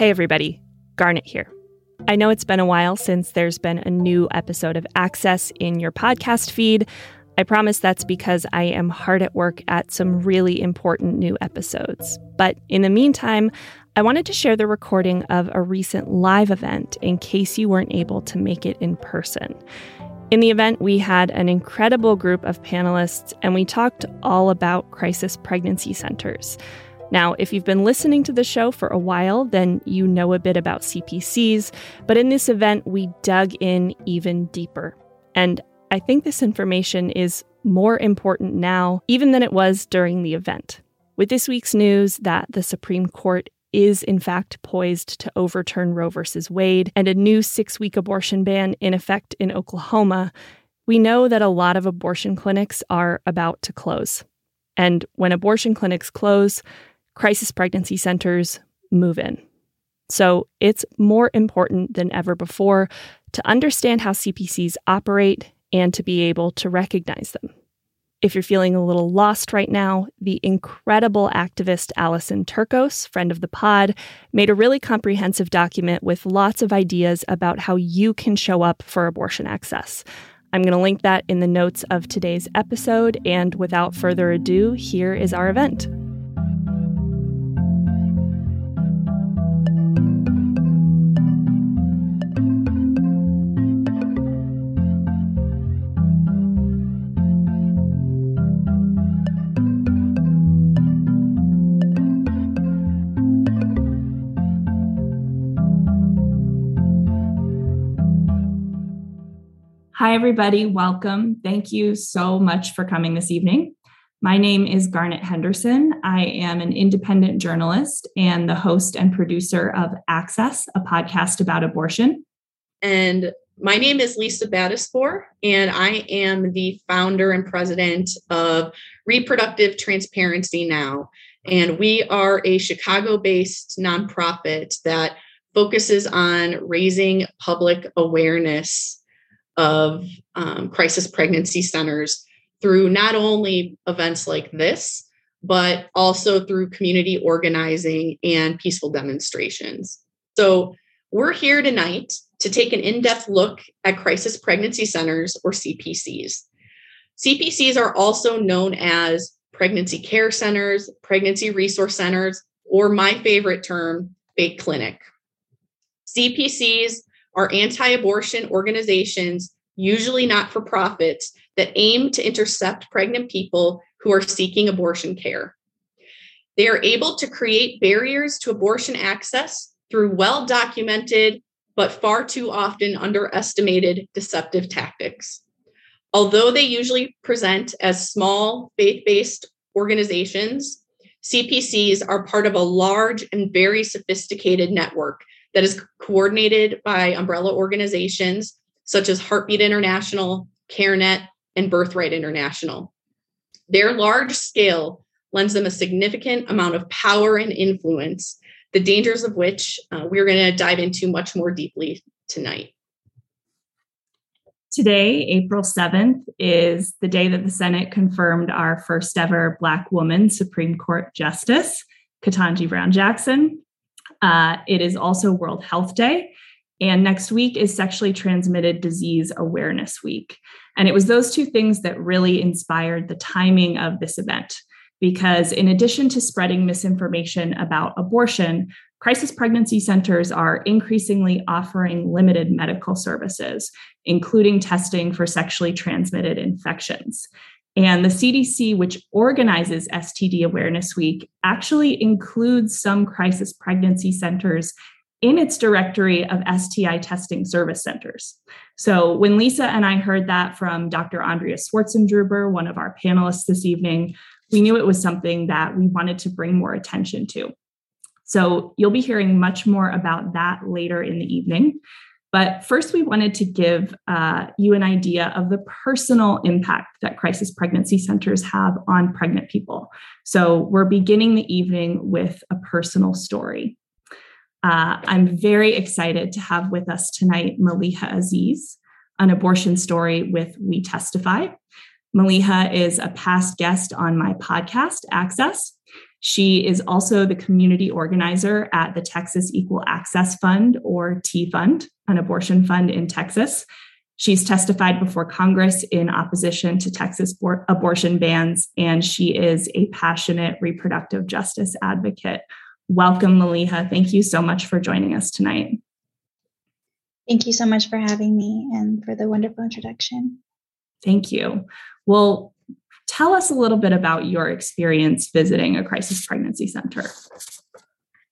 Hey, everybody, Garnet here. I know it's been a while since there's been a new episode of Access in your podcast feed. I promise that's because I am hard at work at some really important new episodes. But in the meantime, I wanted to share the recording of a recent live event in case you weren't able to make it in person. In the event, we had an incredible group of panelists and we talked all about crisis pregnancy centers. Now, if you've been listening to the show for a while, then you know a bit about CPCs, but in this event, we dug in even deeper. And I think this information is more important now, even than it was during the event. With this week's news that the Supreme Court is in fact poised to overturn Roe v. Wade and a new six week abortion ban in effect in Oklahoma, we know that a lot of abortion clinics are about to close. And when abortion clinics close, crisis pregnancy centers move in. So it's more important than ever before to understand how CPCs operate and to be able to recognize them. If you're feeling a little lost right now, the incredible activist Alison Turkos, friend of the pod, made a really comprehensive document with lots of ideas about how you can show up for abortion access. I'm going to link that in the notes of today's episode. And without further ado, here is our event. Hi, everybody. Welcome. Thank you so much for coming this evening. My name is Garnet Henderson. I am an independent journalist and the host and producer of Access, a podcast about abortion. And my name is Lisa Battispor, and I am the founder and president of Reproductive Transparency Now. And we are a Chicago based nonprofit that focuses on raising public awareness of um, crisis pregnancy centers through not only events like this, but also through community organizing and peaceful demonstrations. So, we're here tonight to take an in depth look at crisis pregnancy centers or CPCs. CPCs are also known as pregnancy care centers, pregnancy resource centers, or my favorite term, fake clinic. CPCs are anti abortion organizations, usually not for profits, that aim to intercept pregnant people who are seeking abortion care. They are able to create barriers to abortion access through well documented, but far too often underestimated deceptive tactics. Although they usually present as small faith based organizations, CPCs are part of a large and very sophisticated network that is coordinated by umbrella organizations such as Heartbeat International, CareNet, and Birthright International. Their large scale lends them a significant amount of power and influence, the dangers of which uh, we're going to dive into much more deeply tonight. Today, April 7th, is the day that the Senate confirmed our first ever Black woman Supreme Court Justice, Ketanji Brown Jackson. Uh, it is also World Health Day. And next week is Sexually Transmitted Disease Awareness Week. And it was those two things that really inspired the timing of this event. Because in addition to spreading misinformation about abortion, crisis pregnancy centers are increasingly offering limited medical services, including testing for sexually transmitted infections. And the CDC, which organizes STD Awareness Week, actually includes some crisis pregnancy centers in its directory of STI testing service centers. So when Lisa and I heard that from Dr. Andrea Swartzendruber, one of our panelists this evening, we knew it was something that we wanted to bring more attention to. So you'll be hearing much more about that later in the evening. But first, we wanted to give uh, you an idea of the personal impact that crisis pregnancy centers have on pregnant people. So, we're beginning the evening with a personal story. Uh, I'm very excited to have with us tonight Maliha Aziz, an abortion story with We Testify. Maliha is a past guest on my podcast, Access, She is also the community organizer at the Texas Equal Access Fund, or TEA Fund, an abortion fund in Texas. She's testified before Congress in opposition to Texas abortion bans, and she is a passionate reproductive justice advocate. Welcome, Maliha. Thank you so much for joining us tonight. Thank you so much for having me and for the wonderful introduction. Thank you. Well, tell us a little bit about your experience visiting a crisis pregnancy center.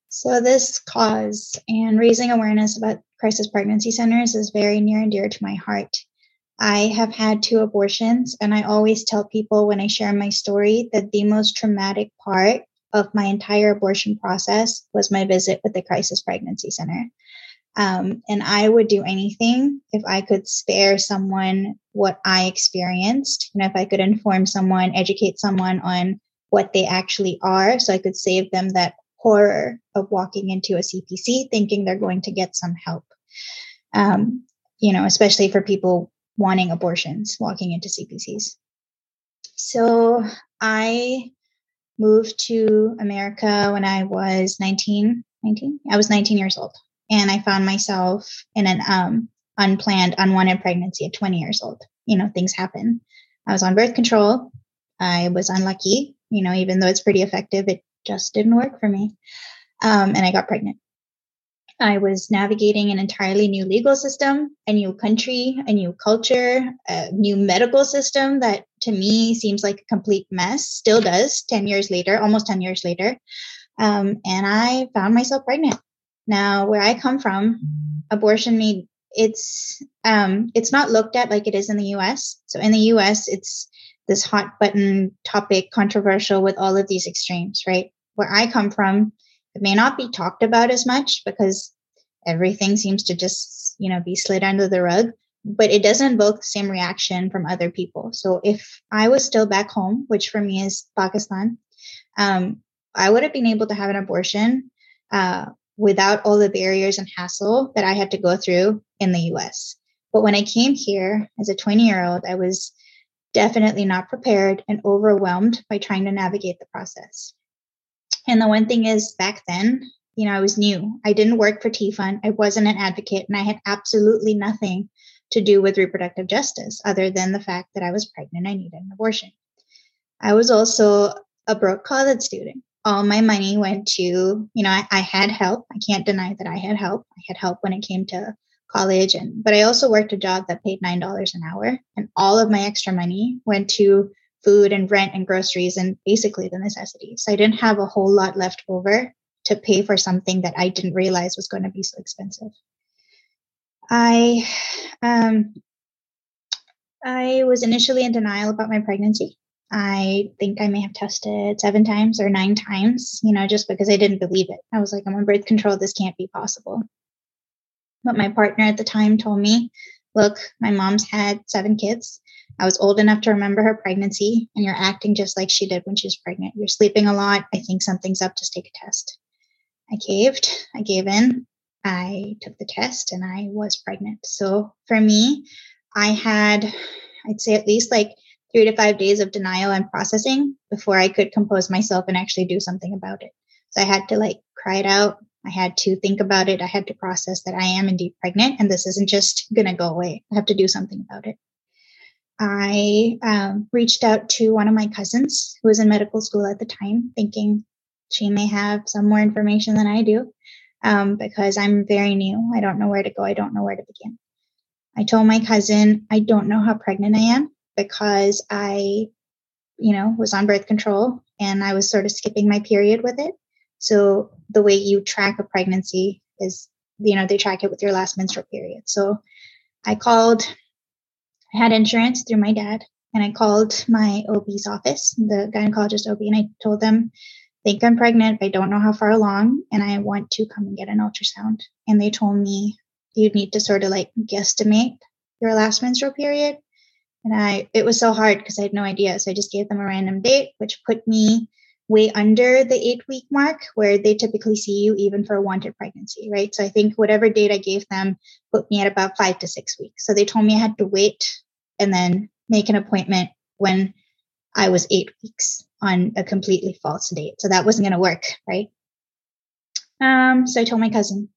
So, this cause and raising awareness about crisis pregnancy centers is very near and dear to my heart. I have had two abortions, and I always tell people when I share my story that the most traumatic part of my entire abortion process was my visit with the crisis pregnancy center. Um, and I would do anything if I could spare someone what I experienced. You know, if I could inform someone, educate someone on what they actually are, so I could save them that horror of walking into a CPC thinking they're going to get some help. Um, you know, especially for people wanting abortions walking into CPCs. So I moved to America when I was 19, 19. I was 19 years old. And I found myself in an um, unplanned, unwanted pregnancy at 20 years old. You know, things happen. I was on birth control. I was unlucky, you know, even though it's pretty effective, it just didn't work for me. Um, and I got pregnant. I was navigating an entirely new legal system, a new country, a new culture, a new medical system that to me seems like a complete mess, still does 10 years later, almost 10 years later. Um, and I found myself pregnant. Now, where I come from, abortion made it's um, it's not looked at like it is in the US. So in the US, it's this hot button topic, controversial with all of these extremes, right? Where I come from, it may not be talked about as much because everything seems to just, you know, be slid under the rug, but it doesn't invoke the same reaction from other people. So if I was still back home, which for me is Pakistan, um, I would have been able to have an abortion uh, without all the barriers and hassle that I had to go through in the US. But when I came here as a 20 year old, I was definitely not prepared and overwhelmed by trying to navigate the process. And the one thing is, back then, you know, I was new. I didn't work for TEA Fund. I wasn't an advocate, and I had absolutely nothing to do with reproductive justice other than the fact that I was pregnant. I needed an abortion. I was also a broke college student. All my money went to, you know, I, I had help. I can't deny that I had help. I had help when it came to college and but I also worked a job that paid nine dollars an hour and all of my extra money went to food and rent and groceries and basically the necessities. I didn't have a whole lot left over to pay for something that I didn't realize was going to be so expensive. I um, I was initially in denial about my pregnancy. I think I may have tested seven times or nine times, you know, just because I didn't believe it. I was like, I'm on birth control. This can't be possible. But my partner at the time told me, look, my mom's had seven kids. I was old enough to remember her pregnancy, and you're acting just like she did when she was pregnant. You're sleeping a lot. I think something's up. Just take a test. I caved. I gave in. I took the test and I was pregnant. So for me, I had, I'd say at least like three to five days of denial and processing before I could compose myself and actually do something about it. So I had to like cry it out. I had to think about it. I had to process that I am indeed pregnant and this isn't just going to go away. I have to do something about it. I um, reached out to one of my cousins who was in medical school at the time, thinking she may have some more information than I do um, because I'm very new. I don't know where to go. I don't know where to begin. I told my cousin, I don't know how pregnant I am because I, you know, was on birth control and I was sort of skipping my period with it. So the way you track a pregnancy is, you know, they track it with your last menstrual period. So I called I had insurance through my dad, and I called my OB's office, the gynecologist OB, and I told them, think I'm pregnant. But I don't know how far along, and I want to come and get an ultrasound. And they told me you'd need to sort of like guesstimate your last menstrual period. And I, it was so hard because I had no idea. So I just gave them a random date, which put me way under the eight week mark where they typically see you even for a wanted pregnancy, right? So I think whatever date I gave them put me at about five to six weeks. So they told me I had to wait and then make an appointment when I was eight weeks on a completely false date. So that wasn't going to work, right? Um, so I told my cousin,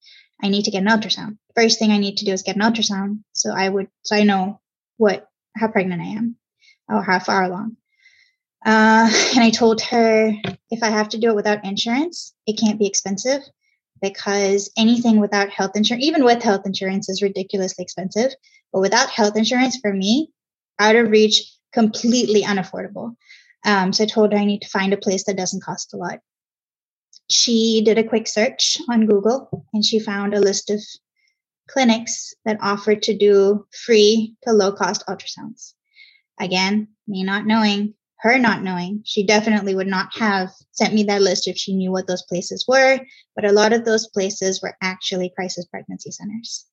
I need to get an ultrasound. First thing I need to do is get an ultrasound. So I would, so I know what, how pregnant I am or how far along. Uh, and I told her if I have to do it without insurance, it can't be expensive because anything without health insurance, even with health insurance, is ridiculously expensive. But without health insurance, for me, out of reach, completely unaffordable. Um, so I told her I need to find a place that doesn't cost a lot. She did a quick search on Google and she found a list of clinics that offered to do free to low cost ultrasounds. Again, me not knowing, her not knowing, she definitely would not have sent me that list if she knew what those places were. But a lot of those places were actually crisis pregnancy centers.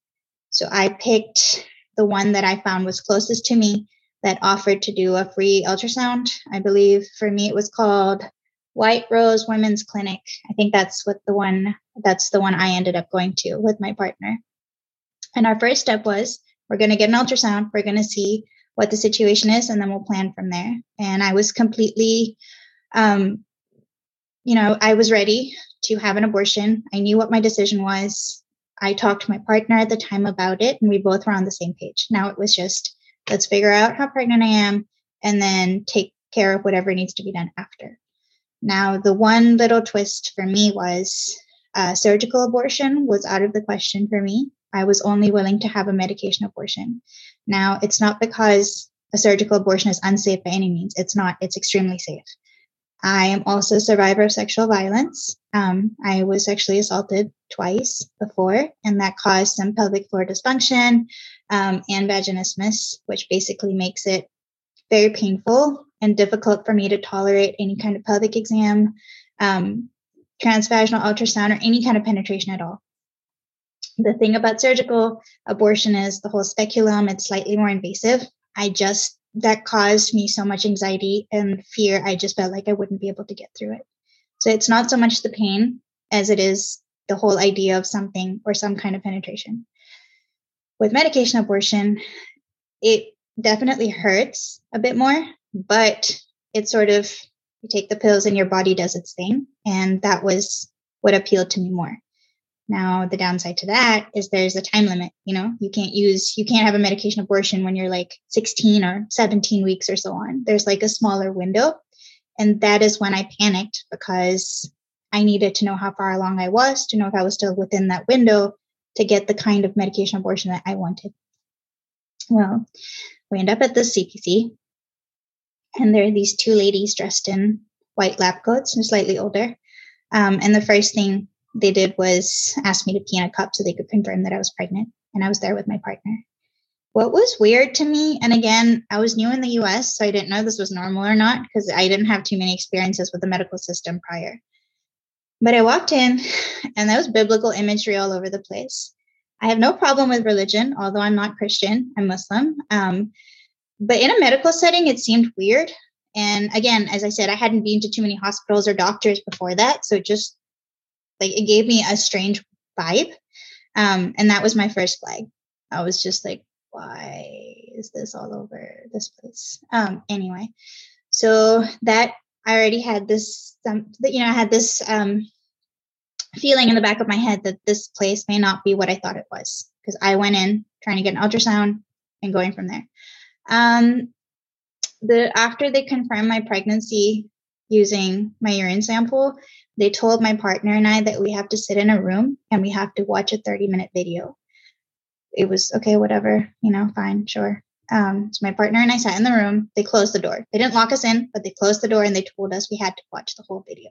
So I picked the one that I found was closest to me that offered to do a free ultrasound. I believe for me it was called White Rose Women's Clinic. I think that's what the one that's the one I ended up going to with my partner. And our first step was we're going to get an ultrasound. We're going to see what the situation is, and then we'll plan from there. And I was completely, um, you know, I was ready to have an abortion. I knew what my decision was. I talked to my partner at the time about it, and we both were on the same page. Now it was just let's figure out how pregnant I am and then take care of whatever needs to be done after. Now, the one little twist for me was uh, surgical abortion was out of the question for me. I was only willing to have a medication abortion. Now, it's not because a surgical abortion is unsafe by any means. It's not, it's extremely safe. I am also a survivor of sexual violence. Um, I was sexually assaulted twice before, and that caused some pelvic floor dysfunction um, and vaginismus, which basically makes it very painful and difficult for me to tolerate any kind of pelvic exam, um, transvaginal ultrasound, or any kind of penetration at all. The thing about surgical abortion is the whole speculum, it's slightly more invasive. I just, that caused me so much anxiety and fear. I just felt like I wouldn't be able to get through it. So it's not so much the pain as it is the whole idea of something or some kind of penetration. With medication abortion, it definitely hurts a bit more, but it's sort of you take the pills and your body does its thing. And that was what appealed to me more. Now, the downside to that is there's a time limit. You know, you can't use, you can't have a medication abortion when you're like 16 or 17 weeks or so on. There's like a smaller window. And that is when I panicked because I needed to know how far along I was to know if I was still within that window to get the kind of medication abortion that I wanted. Well, we end up at the CPC, and there are these two ladies dressed in white lab coats and slightly older. Um, and the first thing they did was ask me to pee in a cup so they could confirm that I was pregnant. And I was there with my partner. What was weird to me, and again, I was new in the US, so I didn't know this was normal or not because I didn't have too many experiences with the medical system prior. But I walked in and there was biblical imagery all over the place. I have no problem with religion, although I'm not Christian, I'm Muslim. Um, but in a medical setting, it seemed weird. And again, as I said, I hadn't been to too many hospitals or doctors before that. So it just like it gave me a strange vibe. Um, and that was my first flag. I was just like, why is this all over this place? Um, anyway, so that I already had this, um, you know, I had this um, feeling in the back of my head that this place may not be what I thought it was because I went in trying to get an ultrasound and going from there. Um, the after they confirmed my pregnancy using my urine sample, they told my partner and I that we have to sit in a room and we have to watch a 30 minute video. It was okay, whatever, you know, fine, sure. Um, so my partner and I sat in the room. They closed the door. They didn't lock us in, but they closed the door and they told us we had to watch the whole video.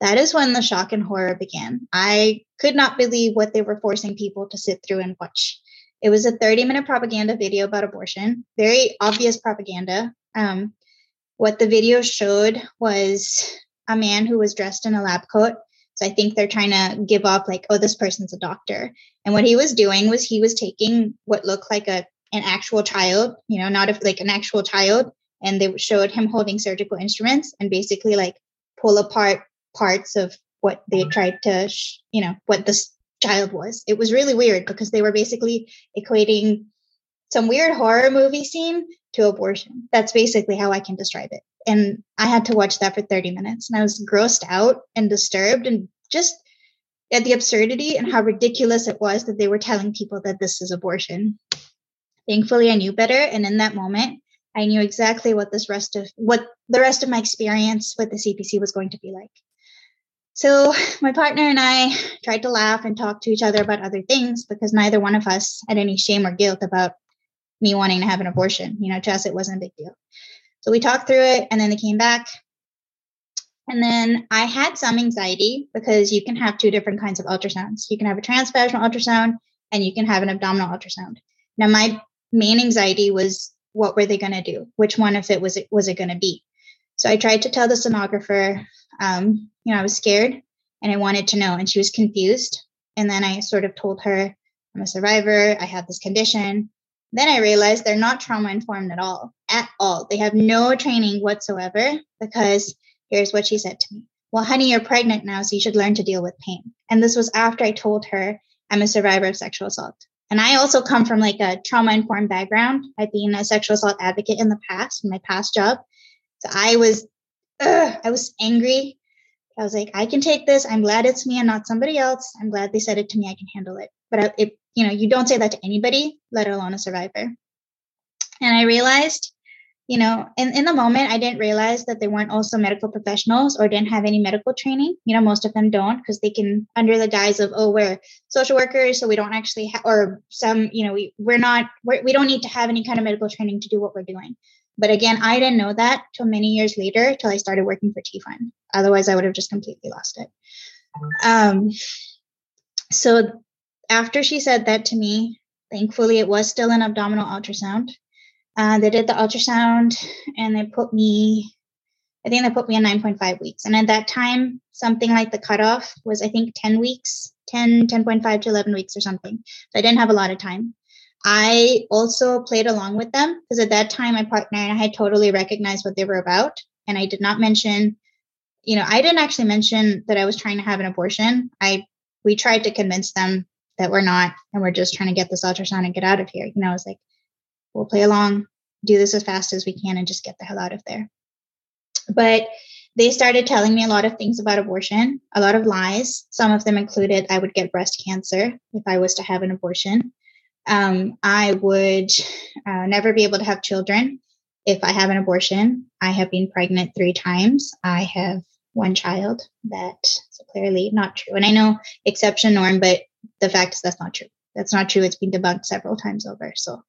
That is when the shock and horror began. I could not believe what they were forcing people to sit through and watch. It was a 30 minute propaganda video about abortion, very obvious propaganda. Um, what the video showed was a man who was dressed in a lab coat. So I think they're trying to give off like, oh, this person's a doctor. And what he was doing was he was taking what looked like a an actual child, you know, not if like an actual child, and they showed him holding surgical instruments and basically like pull apart parts of what they tried to, sh- you know, what this child was. It was really weird because they were basically equating some weird horror movie scene to abortion. That's basically how I can describe it. And I had to watch that for 30 minutes and I was grossed out and disturbed and just at the absurdity and how ridiculous it was that they were telling people that this is abortion. Thankfully, I knew better. And in that moment, I knew exactly what this rest of what the rest of my experience with the CPC was going to be like. So my partner and I tried to laugh and talk to each other about other things because neither one of us had any shame or guilt about me wanting to have an abortion. You know, to us it wasn't a big deal. So we talked through it and then they came back. And then I had some anxiety because you can have two different kinds of ultrasounds. You can have a transvaginal ultrasound and you can have an abdominal ultrasound. Now my main anxiety was what were they going to do? Which one of it was it was it going to be? So I tried to tell the sonographer, um, you know, I was scared and I wanted to know, and she was confused. And then I sort of told her, I'm a survivor. I have this condition. Then I realized they're not trauma informed at all, at all. They have no training whatsoever because here's what she said to me. Well, honey, you're pregnant now, so you should learn to deal with pain. And this was after I told her I'm a survivor of sexual assault. And I also come from like a trauma informed background. I've been a sexual assault advocate in the past, in my past job. So I was, ugh, I was angry. I was like, I can take this. I'm glad it's me and not somebody else. I'm glad they said it to me. I can handle it. But it, you know, you don't say that to anybody, let alone a survivor. And I realized you know, in, in the moment, I didn't realize that they weren't also medical professionals or didn't have any medical training. You know, most of them don't because they can, under the guise of, oh, we're social workers, so we don't actually, ha- or some, you know, we, we're not, we're, we don't need to have any kind of medical training to do what we're doing. But again, I didn't know that till many years later, till I started working for TEA Fund. Otherwise, I would have just completely lost it. Um, so after she said that to me, thankfully, it was still an abdominal ultrasound. Uh, they did the ultrasound and they put me, I think they put me on 9.5 weeks. And at that time, something like the cutoff was, I think, 10 weeks, 10, 10.5 to 11 weeks or something. So I didn't have a lot of time. I also played along with them because at that time, my partner and I had totally recognized what they were about. And I did not mention, you know, I didn't actually mention that I was trying to have an abortion. I, we tried to convince them that we're not, and we're just trying to get this ultrasound and get out of here. You know, I was like, we'll play along, do this as fast as we can, and just get the hell out of there. But they started telling me a lot of things about abortion, a lot of lies. Some of them included I would get breast cancer if I was to have an abortion. Um, I would uh, never be able to have children if I have an abortion. I have been pregnant three times. I have one child. That's clearly not true. And I know exception norm, but the fact is that's not true. That's not true. It's been debunked several times over. So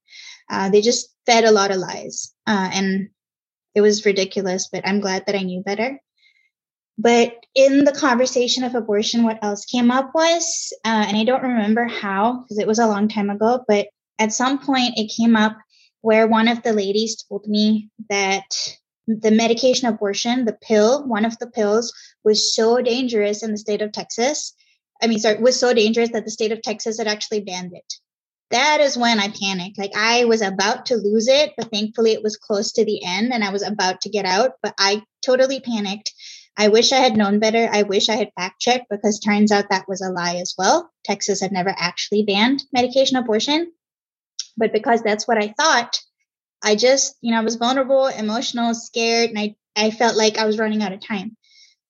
uh, they just fed a lot of lies. Uh, and it was ridiculous, but I'm glad that I knew better. But in the conversation of abortion, what else came up was, uh, and I don't remember how because it was a long time ago, but at some point it came up where one of the ladies told me that the medication abortion, the pill, one of the pills, was so dangerous in the state of Texas. I mean, sorry, it was so dangerous that the state of Texas had actually banned it that is when I panicked. Like I was about to lose it, but thankfully it was close to the end and I was about to get out, but I totally panicked. I wish I had known better. I wish I had fact checked because turns out that was a lie as well. Texas had never actually banned medication abortion. But because that's what I thought, I just, you know, I was vulnerable, emotional, scared, and I, I felt like I was running out of time.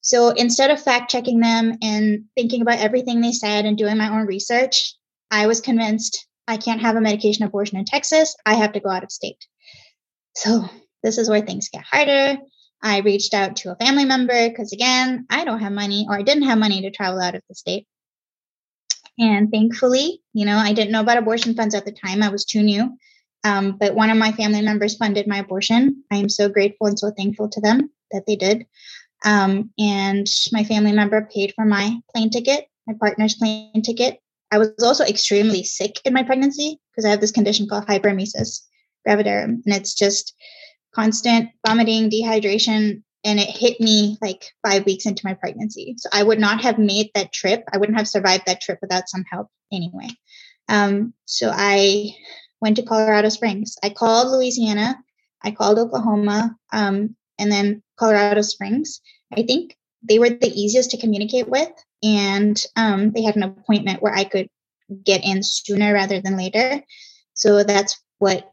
So instead of fact checking them and thinking about everything they said and doing my own research, I was convinced I can't have a medication abortion in Texas. I have to go out of state. So this is where things get harder. I reached out to a family member because, again, I don't have money or I didn't have money to travel out of the state. And thankfully, you know, I didn't know about abortion funds at the time. I was too new. Um, but one of my family members funded my abortion. I am so grateful and so thankful to them that they did. Um, and my family member paid for my plane ticket, my partner's plane ticket, I was also extremely sick in my pregnancy because I have this condition called hyperemesis gravidarum, and it's just constant vomiting, dehydration, and it hit me like five weeks into my pregnancy. So I would not have made that trip. I wouldn't have survived that trip without some help anyway. Um, so I went to Colorado Springs. I called Louisiana. I called Oklahoma, um, and then Colorado Springs. I think they were the easiest to communicate with and um, they had an appointment where I could get in sooner rather than later. So that's what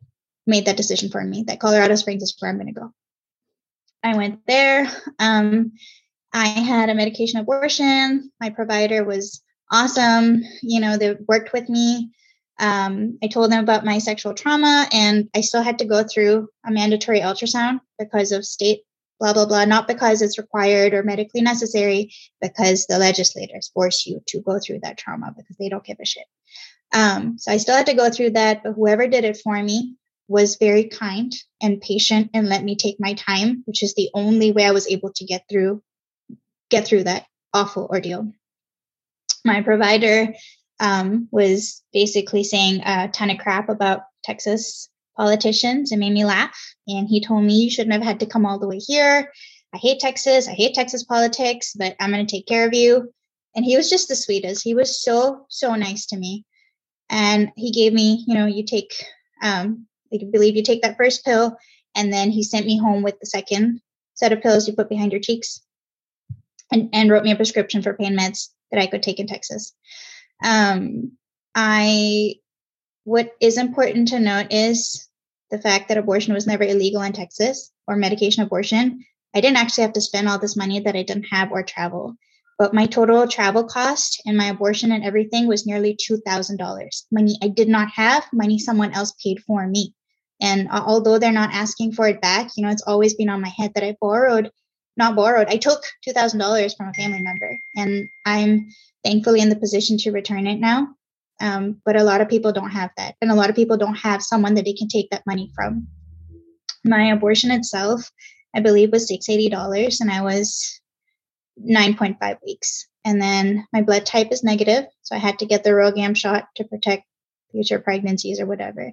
made that decision for me that Colorado Springs is where I'm going to go. I went there. Um, I had a medication abortion. My provider was awesome. You know, they worked with me. Um, I told them about my sexual trauma, and I still had to go through a mandatory ultrasound because of state blah, blah, blah, not because it's required or medically necessary, because the legislators force you to go through that trauma because they don't give a shit. Um, so I still had to go through that, but whoever did it for me was very kind and patient and let me take my time, which is the only way I was able to get through get through that awful ordeal. My provider um, was basically saying a ton of crap about Texas politicians and made me laugh. And he told me, You shouldn't have had to come all the way here. I hate Texas. I hate Texas politics, but I'm going to take care of you. And he was just the sweetest. He was so, so nice to me. And he gave me, you know, you take, um, I believe you take that first pill. And then he sent me home with the second set of pills you put behind your cheeks and, and wrote me a prescription for pain meds that I could take in Texas. Um, I what is important to note is the fact that abortion was never illegal in Texas or medication abortion. I didn't actually have to spend all this money that I didn't have or travel. But my total travel cost and my abortion and everything was nearly $2,000. Money I did not have, money someone else paid for me. And although they're not asking for it back, you know, it's always been on my head that I borrowed, not borrowed, I took $2,000 from a family member. And I'm thankfully in the position to return it now. Um, but a lot of people don't have that. And a lot of people don't have someone that they can take that money from. My abortion itself, I believe, was $680, and I was 9.5 weeks. And then my blood type is negative, so I had to get the RhoGAM shot to protect future pregnancies or whatever.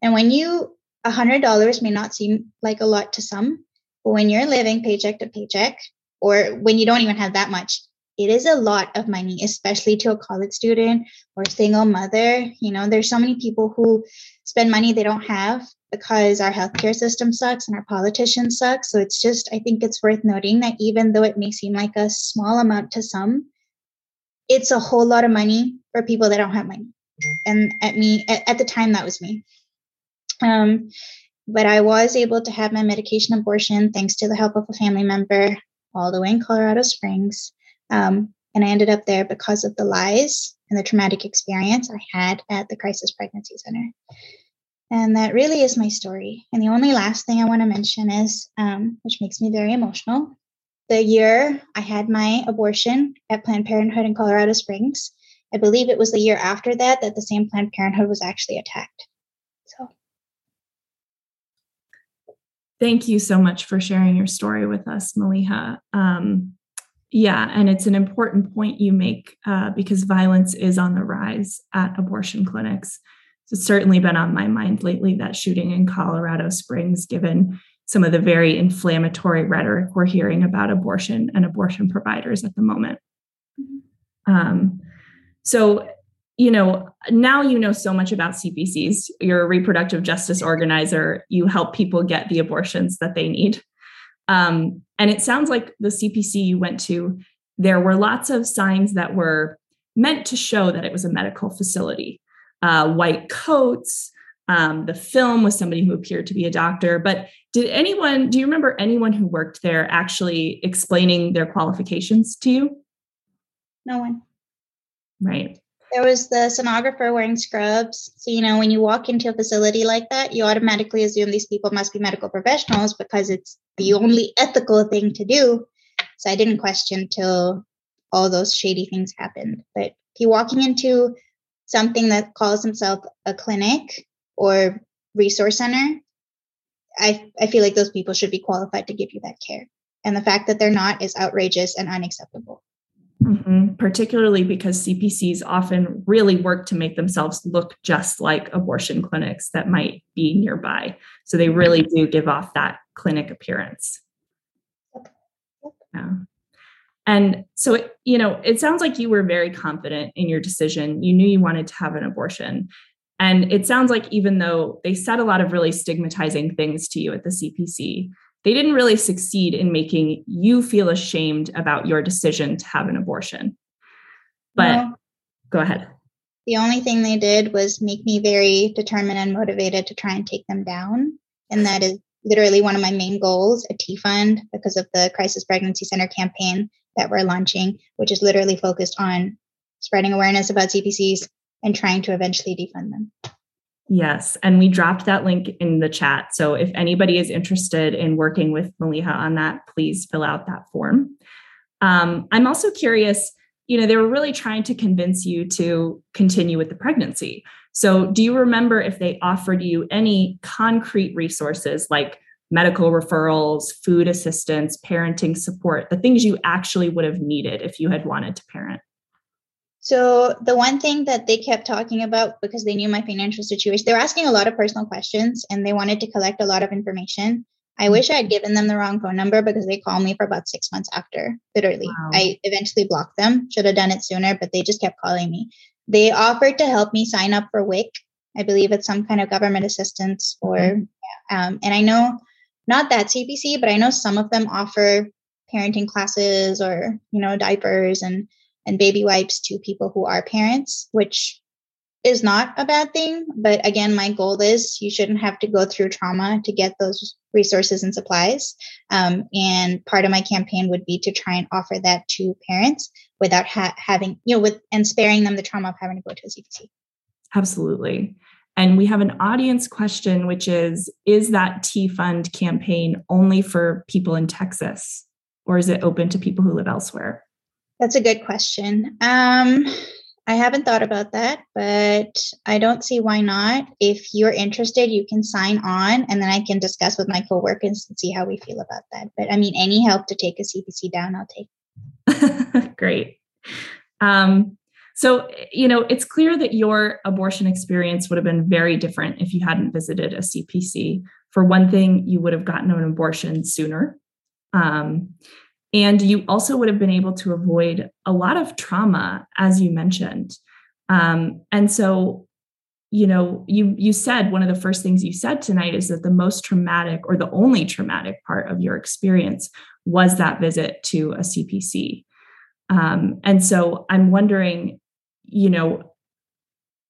And when you, $100 may not seem like a lot to some, but when you're living paycheck to paycheck, or when you don't even have that much, it is a lot of money, especially to a college student or single mother. You know, there's so many people who spend money they don't have because our healthcare system sucks and our politicians suck. So it's just, I think it's worth noting that even though it may seem like a small amount to some, it's a whole lot of money for people that don't have money. And at me, at, at the time, that was me. Um, but I was able to have my medication abortion thanks to the help of a family member all the way in Colorado Springs. Um, and I ended up there because of the lies and the traumatic experience I had at the Crisis Pregnancy Center. And that really is my story. And the only last thing I want to mention is, um, which makes me very emotional, the year I had my abortion at Planned Parenthood in Colorado Springs, I believe it was the year after that that the same Planned Parenthood was actually attacked. So. Thank you so much for sharing your story with us, Maliha. Um, yeah, and it's an important point you make uh, because violence is on the rise at abortion clinics. It's certainly been on my mind lately that shooting in Colorado Springs, given some of the very inflammatory rhetoric we're hearing about abortion and abortion providers at the moment. Um, so, you know, now you know so much about CPCs. You're a reproductive justice organizer. You help people get the abortions that they need. Um, and it sounds like the CPC you went to, there were lots of signs that were meant to show that it was a medical facility. Uh, white coats, um, the film was somebody who appeared to be a doctor. But did anyone, do you remember anyone who worked there actually explaining their qualifications to you? No one. Right there was the sonographer wearing scrubs. So, you know, when you walk into a facility like that, you automatically assume these people must be medical professionals because it's the only ethical thing to do. So I didn't question till all those shady things happened. But if you're walking into something that calls himself a clinic or resource center, I, I feel like those people should be qualified to give you that care. And the fact that they're not is outrageous and unacceptable. Mm-hmm. Particularly because CPCs often really work to make themselves look just like abortion clinics that might be nearby. So they really do give off that clinic appearance. Yeah. And so, it, you know, it sounds like you were very confident in your decision. You knew you wanted to have an abortion. And it sounds like even though they said a lot of really stigmatizing things to you at the CPC, they didn't really succeed in making you feel ashamed about your decision to have an abortion. But no. go ahead. The only thing they did was make me very determined and motivated to try and take them down. And that is literally one of my main goals, a TEA Fund, because of the Crisis Pregnancy Center campaign that we're launching, which is literally focused on spreading awareness about CPCs and trying to eventually defund them. Yes. And we dropped that link in the chat. So if anybody is interested in working with Maliha on that, please fill out that form. Um, I'm also curious, you know, they were really trying to convince you to continue with the pregnancy. So do you remember if they offered you any concrete resources like medical referrals, food assistance, parenting support, the things you actually would have needed if you had wanted to parent? So the one thing that they kept talking about because they knew my financial situation, they were asking a lot of personal questions and they wanted to collect a lot of information. I mm. wish I had given them the wrong phone number because they called me for about six months after. Literally, wow. I eventually blocked them. Should have done it sooner, but they just kept calling me. They offered to help me sign up for WIC. I believe it's some kind of government assistance, or mm-hmm. um, and I know not that CPC, but I know some of them offer parenting classes or you know diapers and and baby wipes to people who are parents, which is not a bad thing. But again, my goal is you shouldn't have to go through trauma to get those resources and supplies. Um, and part of my campaign would be to try and offer that to parents without ha- having, you know, with and sparing them the trauma of having to go to a CPC. Absolutely. And we have an audience question, which is Is that TEA Fund campaign only for people in Texas, or is it open to people who live elsewhere? That's a good question. Um, I haven't thought about that, but I don't see why not. If you're interested, you can sign on and then I can discuss with my coworkers and see how we feel about that. But I mean, any help to take a CPC down, I'll take. Great. Um, so, you know, it's clear that your abortion experience would have been very different if you hadn't visited a CPC. For one thing, you would have gotten an abortion sooner. Um, and you also would have been able to avoid a lot of trauma, as you mentioned. Um, and so, you know, you you said one of the first things you said tonight is that the most traumatic or the only traumatic part of your experience was that visit to a CPC. Um, and so I'm wondering, you know,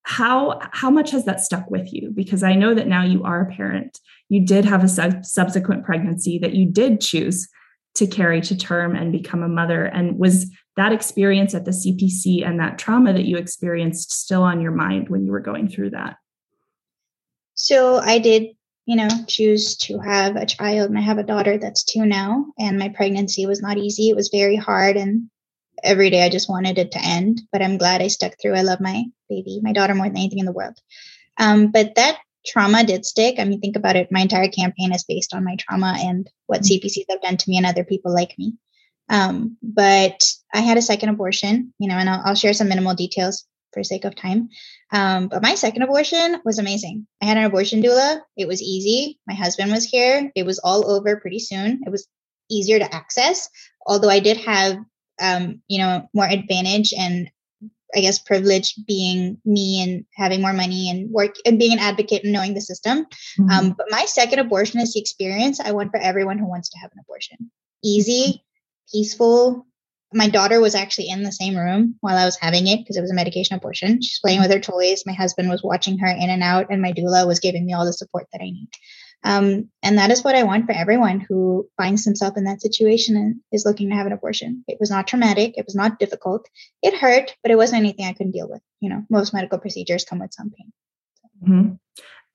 how how much has that stuck with you? Because I know that now you are a parent. You did have a sub- subsequent pregnancy that you did choose to carry to term and become a mother? And was that experience at the CPC and that trauma that you experienced still on your mind when you were going through that? So I did, you know, choose to have a child, and I have a daughter that's two now. And my pregnancy was not easy. It was very hard, and every day I just wanted it to end. But I'm glad I stuck through. I love my baby, my daughter more than anything in the world. Um, but that trauma did stick. I mean, think about it. My entire campaign is based on my trauma and what mm-hmm. CPCs have done to me and other people like me. Um, but I had a second abortion, you know, and I'll, I'll share some minimal details for sake of time. Um, but my second abortion was amazing. I had an abortion doula. It was easy. My husband was here. It was all over pretty soon. It was easier to access, although I did have, um, you know, more advantage and I guess privilege being me and having more money and work and being an advocate and knowing the system. Mm-hmm. Um, but my second abortion is the experience I want for everyone who wants to have an abortion. Easy, peaceful. My daughter was actually in the same room while I was having it because it was a medication abortion. She's playing with her toys. My husband was watching her in and out, and my doula was giving me all the support that I need. Um, and that is what I want for everyone who finds themselves in that situation and is looking to have an abortion. It was not traumatic. It was not difficult. It hurt, but it wasn't anything I couldn't deal with. You know, most medical procedures come with some pain. Mm-hmm.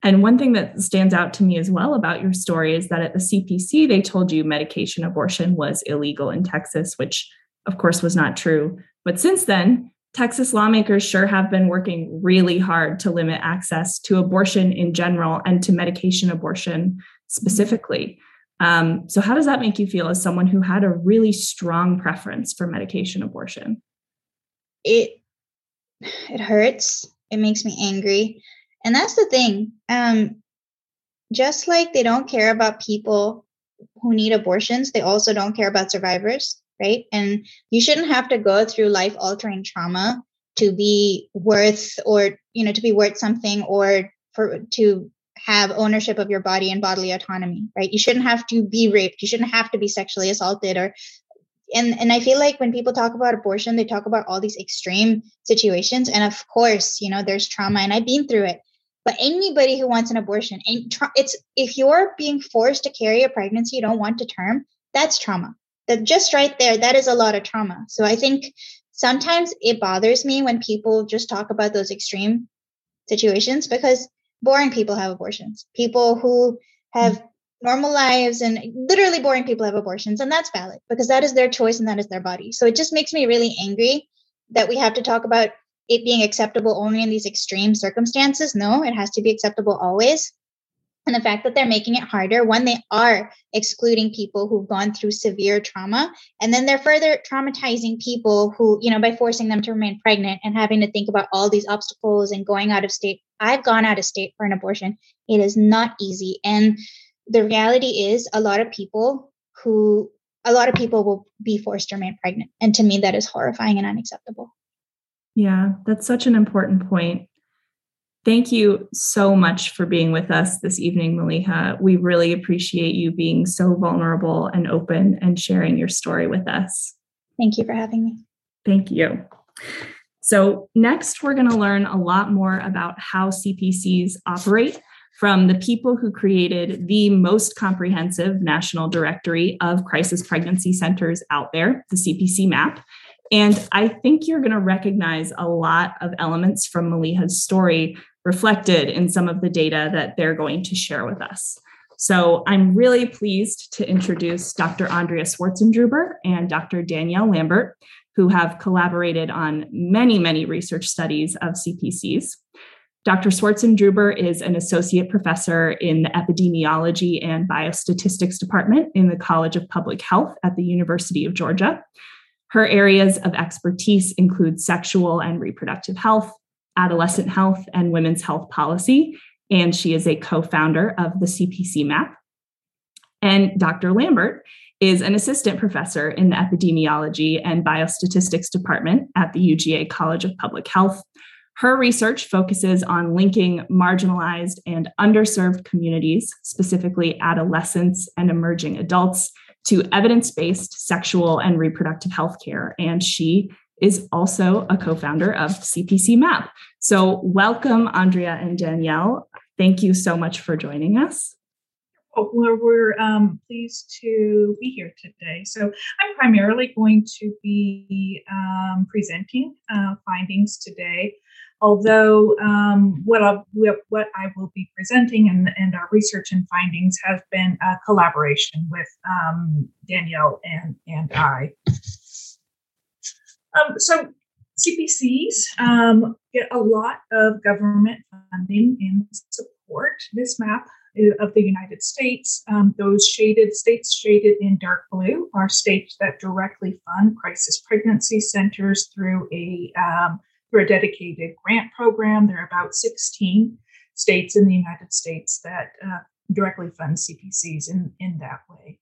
And one thing that stands out to me as well about your story is that at the CPC, they told you medication abortion was illegal in Texas, which of course was not true. But since then, Texas lawmakers sure have been working really hard to limit access to abortion in general and to medication abortion specifically. Um, so, how does that make you feel as someone who had a really strong preference for medication abortion? It it hurts. It makes me angry, and that's the thing. Um, just like they don't care about people who need abortions, they also don't care about survivors right? And you shouldn't have to go through life altering trauma to be worth or, you know, to be worth something or for to have ownership of your body and bodily autonomy, right? You shouldn't have to be raped. You shouldn't have to be sexually assaulted or and and I feel like when people talk about abortion, they talk about all these extreme situations, and of course, you know, there's trauma, and I've been through it. But anybody who wants an abortion, and it's if you're being forced to carry a pregnancy you don't want to term, that's trauma. That just right there, that is a lot of trauma. So I think sometimes it bothers me when people just talk about those extreme situations because boring people have abortions. People who have normal lives and literally boring people have abortions and that's valid because that is their choice and that is their body so it just makes me really angry that we have to talk about it being acceptable only in these extreme circumstances no it has to be acceptable always and the fact that they're making it harder one they are excluding people who've gone through severe trauma and then they're further traumatizing people who you know by forcing them to remain pregnant and having to think about all these obstacles and going out of state. I've gone out of state for an abortion. It is not easy. And the reality is a lot of people who a lot of people will be forced to remain pregnant. And to me that is horrifying and unacceptable. Yeah that's such an important point thank you so much for being with us this evening maliha. We really appreciate you being so vulnerable and open and sharing your story with us. Thank you for having me. Thank you. So next we're going to learn a lot more about how cpcs operate from the people who created the most comprehensive national directory of crisis pregnancy centers out there, the CPC map. And I think you're going to recognize a lot of elements from Maliha's story reflected in some of the data that they're going to share with us. So I'm really pleased to introduce Dr. Andrea Swartzendruber and Dr. Danielle Lambert, who have collaborated on many, many research studies of CPCs. Dr. Swartzendruber is an associate professor in the epidemiology and biostatistics department in the College of Public Health at the University of Georgia. Her areas of expertise include sexual and reproductive health, adolescent health, and women's health policy. And she is a co founder of the CPC MAP. And Dr. Lambert is an assistant professor in the epidemiology and biostatistics department at the UGA College of Public Health her research focuses on linking marginalized and underserved communities, specifically adolescents and emerging adults, to evidence based sexual and reproductive health care. And she is also a co founder of CPC MAP. So, welcome, Andrea and Danielle. Thank you so much for joining us. Oh, we're, we're um, pleased to be here today. So, I'm primarily going to be um, presenting uh, findings today although um, what, I, what I will be presenting and, and our research and findings have been a collaboration with um, Danielle and, and I. Um, so CPCs um, get a lot of government funding and support. This map of the United States, um, those shaded states shaded in dark blue are states that directly fund crisis pregnancy centers through a um, through a dedicated grant program. There are about 16 states in the United States that uh, directly fund CPCs in, in that way.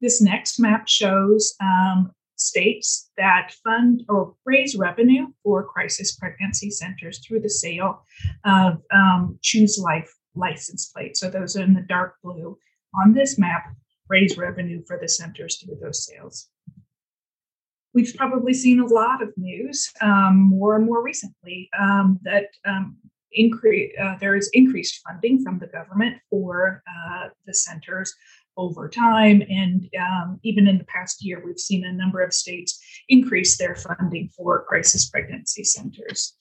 This next map shows um, states that fund or raise revenue for crisis pregnancy centers through the sale of um, Choose Life license plates. So those are in the dark blue on this map, raise revenue for the centers through those sales we've probably seen a lot of news um, more and more recently um, that um, increase uh, there is increased funding from the government for uh, the centers over time and um, even in the past year we've seen a number of states increase their funding for crisis pregnancy centers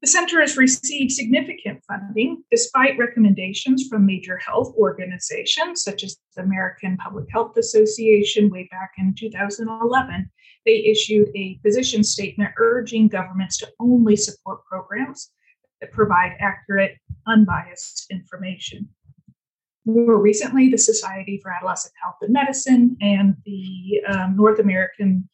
the center has received significant funding despite recommendations from major health organizations such as the American Public Health Association way back in 2011. They issued a position statement urging governments to only support programs that provide accurate, unbiased information. More recently, the Society for Adolescent Health and Medicine and the um, North American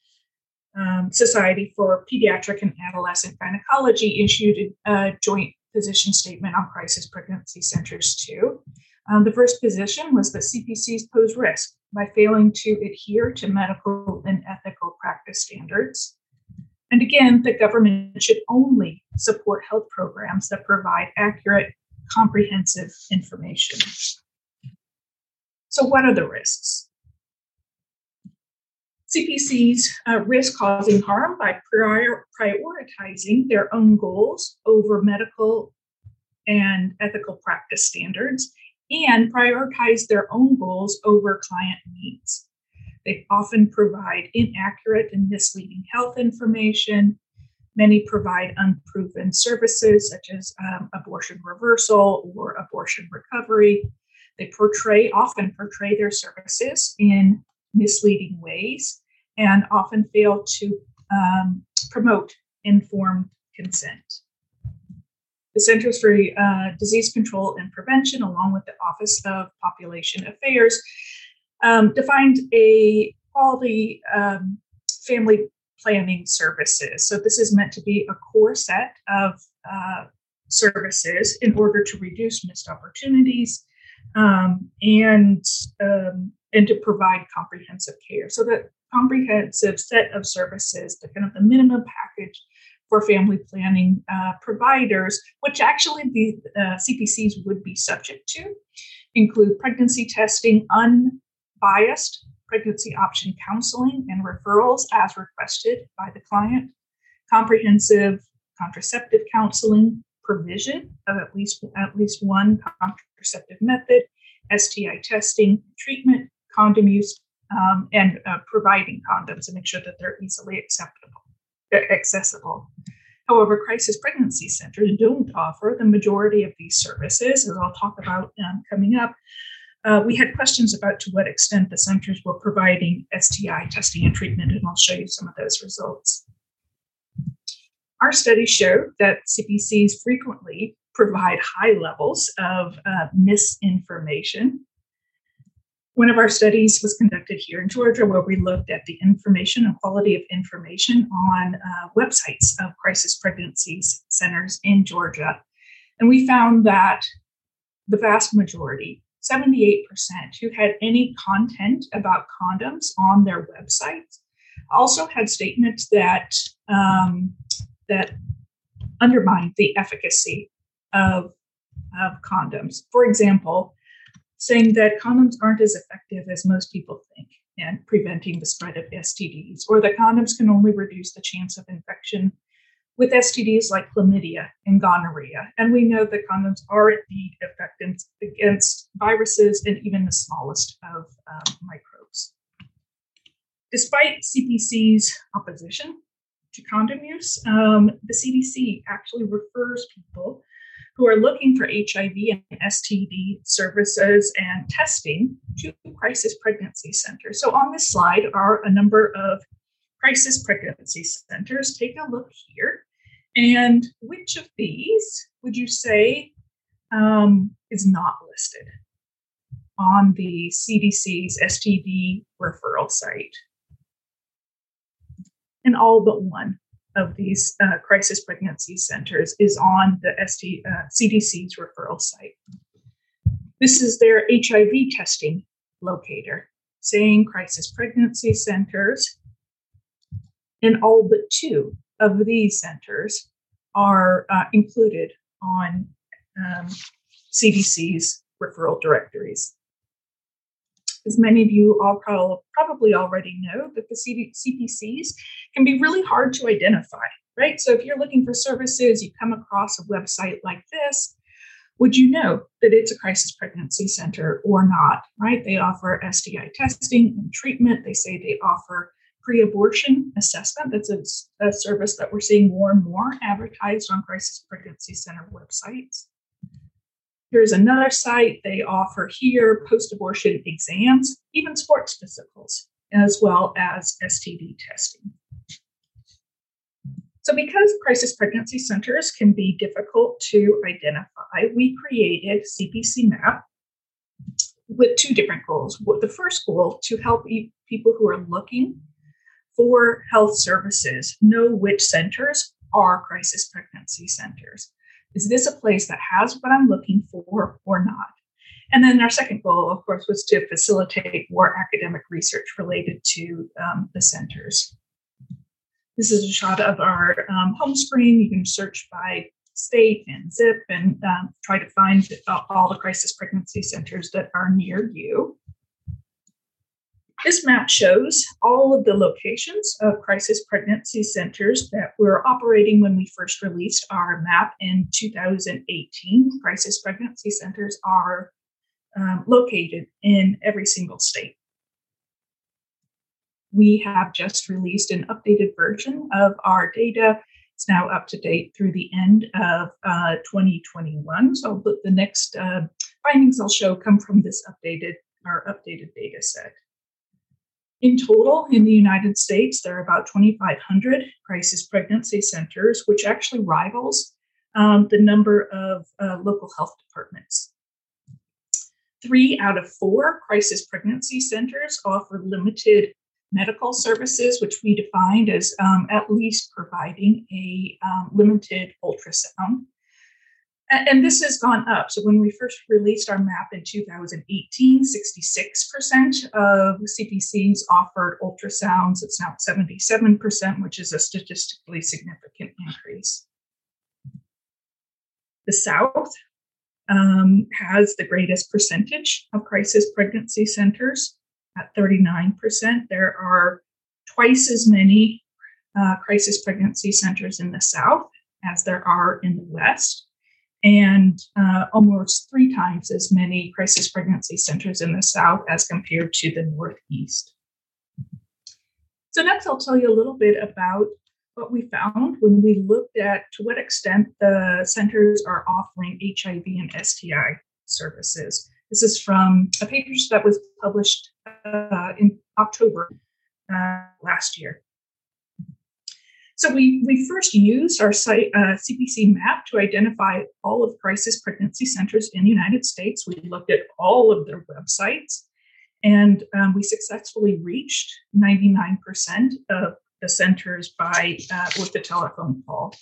um, Society for Pediatric and Adolescent Gynecology issued a joint position statement on crisis pregnancy centers too. Um, the first position was that CPCs pose risk by failing to adhere to medical and ethical practice standards. And again, the government should only support health programs that provide accurate, comprehensive information. So, what are the risks? CPCs uh, risk causing harm by prior, prioritizing their own goals over medical and ethical practice standards and prioritize their own goals over client needs. They often provide inaccurate and misleading health information. Many provide unproven services such as um, abortion reversal or abortion recovery. They portray, often portray their services in misleading ways and often fail to um, promote informed consent. The Centers for uh, Disease Control and Prevention, along with the Office of Population Affairs, um, defined a quality um, family planning services. So, this is meant to be a core set of uh, services in order to reduce missed opportunities um, and um, and to provide comprehensive care. So, that comprehensive set of services, the kind of the minimum package for family planning uh, providers, which actually the uh, CPCs would be subject to, include pregnancy testing, unbiased pregnancy option counseling and referrals as requested by the client, comprehensive contraceptive counseling, provision of at least at least one contraceptive method, STI testing, treatment, condom use, um, and uh, providing condoms to make sure that they're easily acceptable accessible. However, crisis pregnancy centers don't offer the majority of these services, as I'll talk about um, coming up. Uh, we had questions about to what extent the centers were providing STI testing and treatment, and I'll show you some of those results. Our study showed that CPCs frequently provide high levels of uh, misinformation one of our studies was conducted here in Georgia where we looked at the information and quality of information on uh, websites of crisis pregnancies centers in Georgia. And we found that the vast majority, 78%, who had any content about condoms on their website also had statements that um, that undermine the efficacy of, of condoms. For example, saying that condoms aren't as effective as most people think in preventing the spread of STDs, or that condoms can only reduce the chance of infection with STDs like chlamydia and gonorrhea. And we know that condoms are indeed effective against viruses and even the smallest of um, microbes. Despite CPC's opposition to condom use, um, the CDC actually refers people who are looking for HIV and STD services and testing to crisis pregnancy centers. So, on this slide are a number of crisis pregnancy centers. Take a look here. And which of these would you say um, is not listed on the CDC's STD referral site? And all but one of these uh, crisis pregnancy centers is on the uh, CDC's referral site. This is their HIV testing locator, saying crisis pregnancy centers. And all but two of these centers are uh, included on um, CDC's referral directories. As many of you all probably already know, that the CPCs can be really hard to identify, right? So if you're looking for services, you come across a website like this, would you know that it's a crisis pregnancy center or not, right? They offer STI testing and treatment. They say they offer pre abortion assessment. That's a, a, service that we're seeing more and more advertised on crisis pregnancy center websites. Here's another site. They offer here post abortion exams, even sports physicals, as well as STD testing. So, because crisis pregnancy centers can be difficult to identify, we created CPC Map with two different goals. The first goal to help people who are looking for health services know which centers are crisis pregnancy centers. Is this a place that has what I'm looking for or not? And then our second goal, of course, was to facilitate more academic research related to um, the centers. This is a shot of our um, home screen. You can search by state and zip and um, try to find all the crisis pregnancy centers that are near you. This map shows all of the locations of crisis pregnancy centers that were operating when we first released our map in 2018. Crisis pregnancy centers are um, located in every single state. We have just released an updated version of our data. It's now up to date through the end of uh, 2021. So the next uh, findings I'll show come from this updated, our updated data set. In total, in the United States, there are about 2,500 crisis pregnancy centers, which actually rivals um, the number of uh, local health departments. Three out of four crisis pregnancy centers offer limited medical services, which we defined as um, at least providing a um, limited ultrasound. And this has gone up. So when we first released our map in 2018, 66% of CPCs offered ultrasounds. It's now 77%, which is a statistically significant increase. The South um, has the greatest percentage of crisis pregnancy centers at 39%. There are twice as many uh, crisis pregnancy centers in the South as there are in the West, and uh, almost three times as many crisis pregnancy centers in the South as compared to the Northeast. So, next, I'll tell you a little bit about what we found when we looked at to what extent the centers are offering HIV and STI services. This is from a paper that was published uh, in October uh, last year. So we, we first used our site, uh, CPC map to identify all of crisis pregnancy centers in the United States. We looked at all of their websites, and um, we successfully reached 99% of the centers by uh, with the telephone call.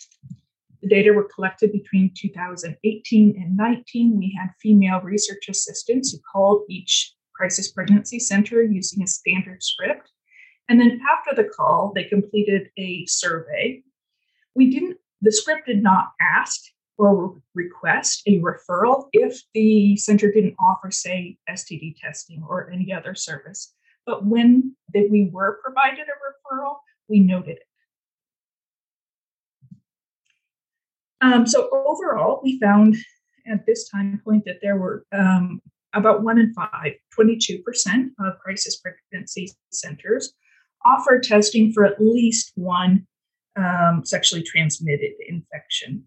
The data were collected between 2018 and 19. We had female research assistants who called each crisis pregnancy center using a standard script. And then after the call, they completed a survey. We didn't, the script did not ask or request a referral if the center didn't offer, say, STD testing or any other service. But when that we were provided a referral, we noted it. Um, so overall, we found at this time point that there were um, about one in five, 22% of crisis pregnancy centers offer testing for at least one um, sexually transmitted infection.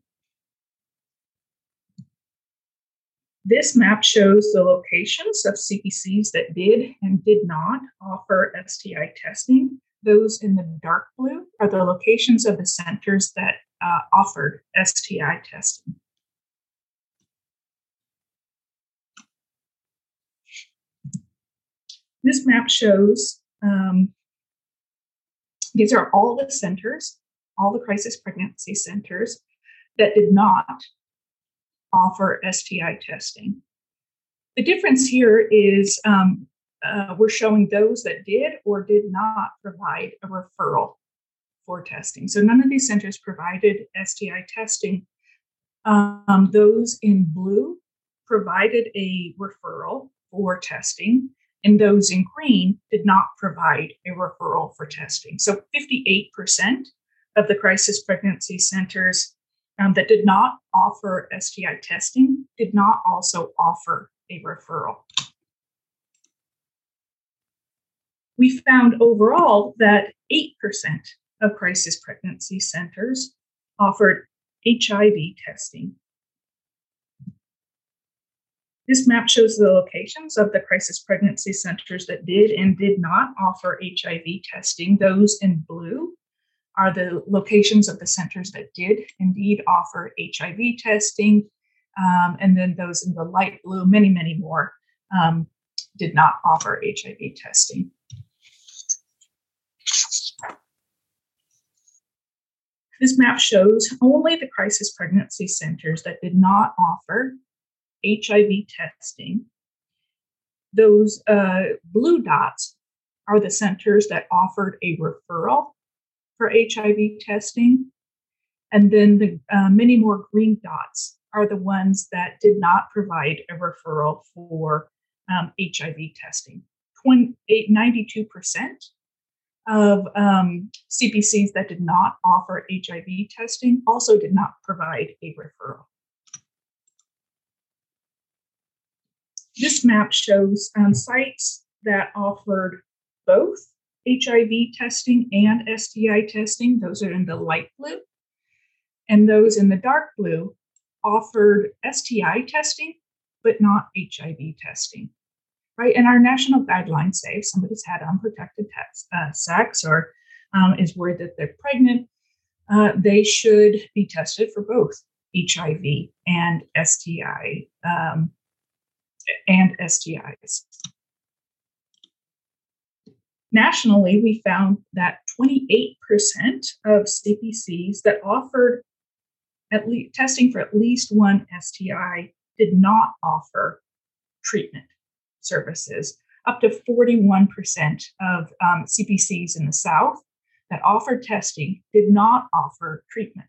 This map shows the locations of CPCs that did and did not offer STI testing. Those in the dark blue are the locations of the centers that uh, offered STI testing. This map shows um, these are all the centers, all the crisis pregnancy centers that did not offer STI testing. The difference here is um, uh, we're showing those that did or did not provide a referral for testing. So none of these centers provided STI testing. Um, those in blue provided a referral for testing, and those in green did not provide a referral for testing. So 58% of the crisis pregnancy centers um, that did not offer STI testing did not also offer a referral. We found overall that 8% of crisis pregnancy centers offered HIV testing. This map shows the locations of the crisis pregnancy centers that did and did not offer HIV testing. Those in blue are the locations of the centers that did indeed offer HIV testing. Um, and then those in the light blue, many, many more, um, did not offer HIV testing. This map shows only the crisis pregnancy centers that did not offer HIV testing. Those uh, blue dots are the centers that offered a referral for HIV testing. And then the uh, many more green dots are the ones that did not provide a referral for um, HIV testing. 28, 92% of um, CPCs that did not offer HIV testing also did not provide a referral. This map shows um, sites that offered both HIV testing and STI testing. Those are in the light blue. And those in the dark blue offered STI testing, but not HIV testing. Right. And our national guidelines say if somebody's had unprotected uh, sex or um, is worried that they're pregnant, uh, they should be tested for both HIV and STI um, and STIs. Nationally, we found that 28% of CPCs that offered at least testing for at least one STI did not offer treatment services. Up to 41% of um, CPCs in the South that offered testing did not offer treatment.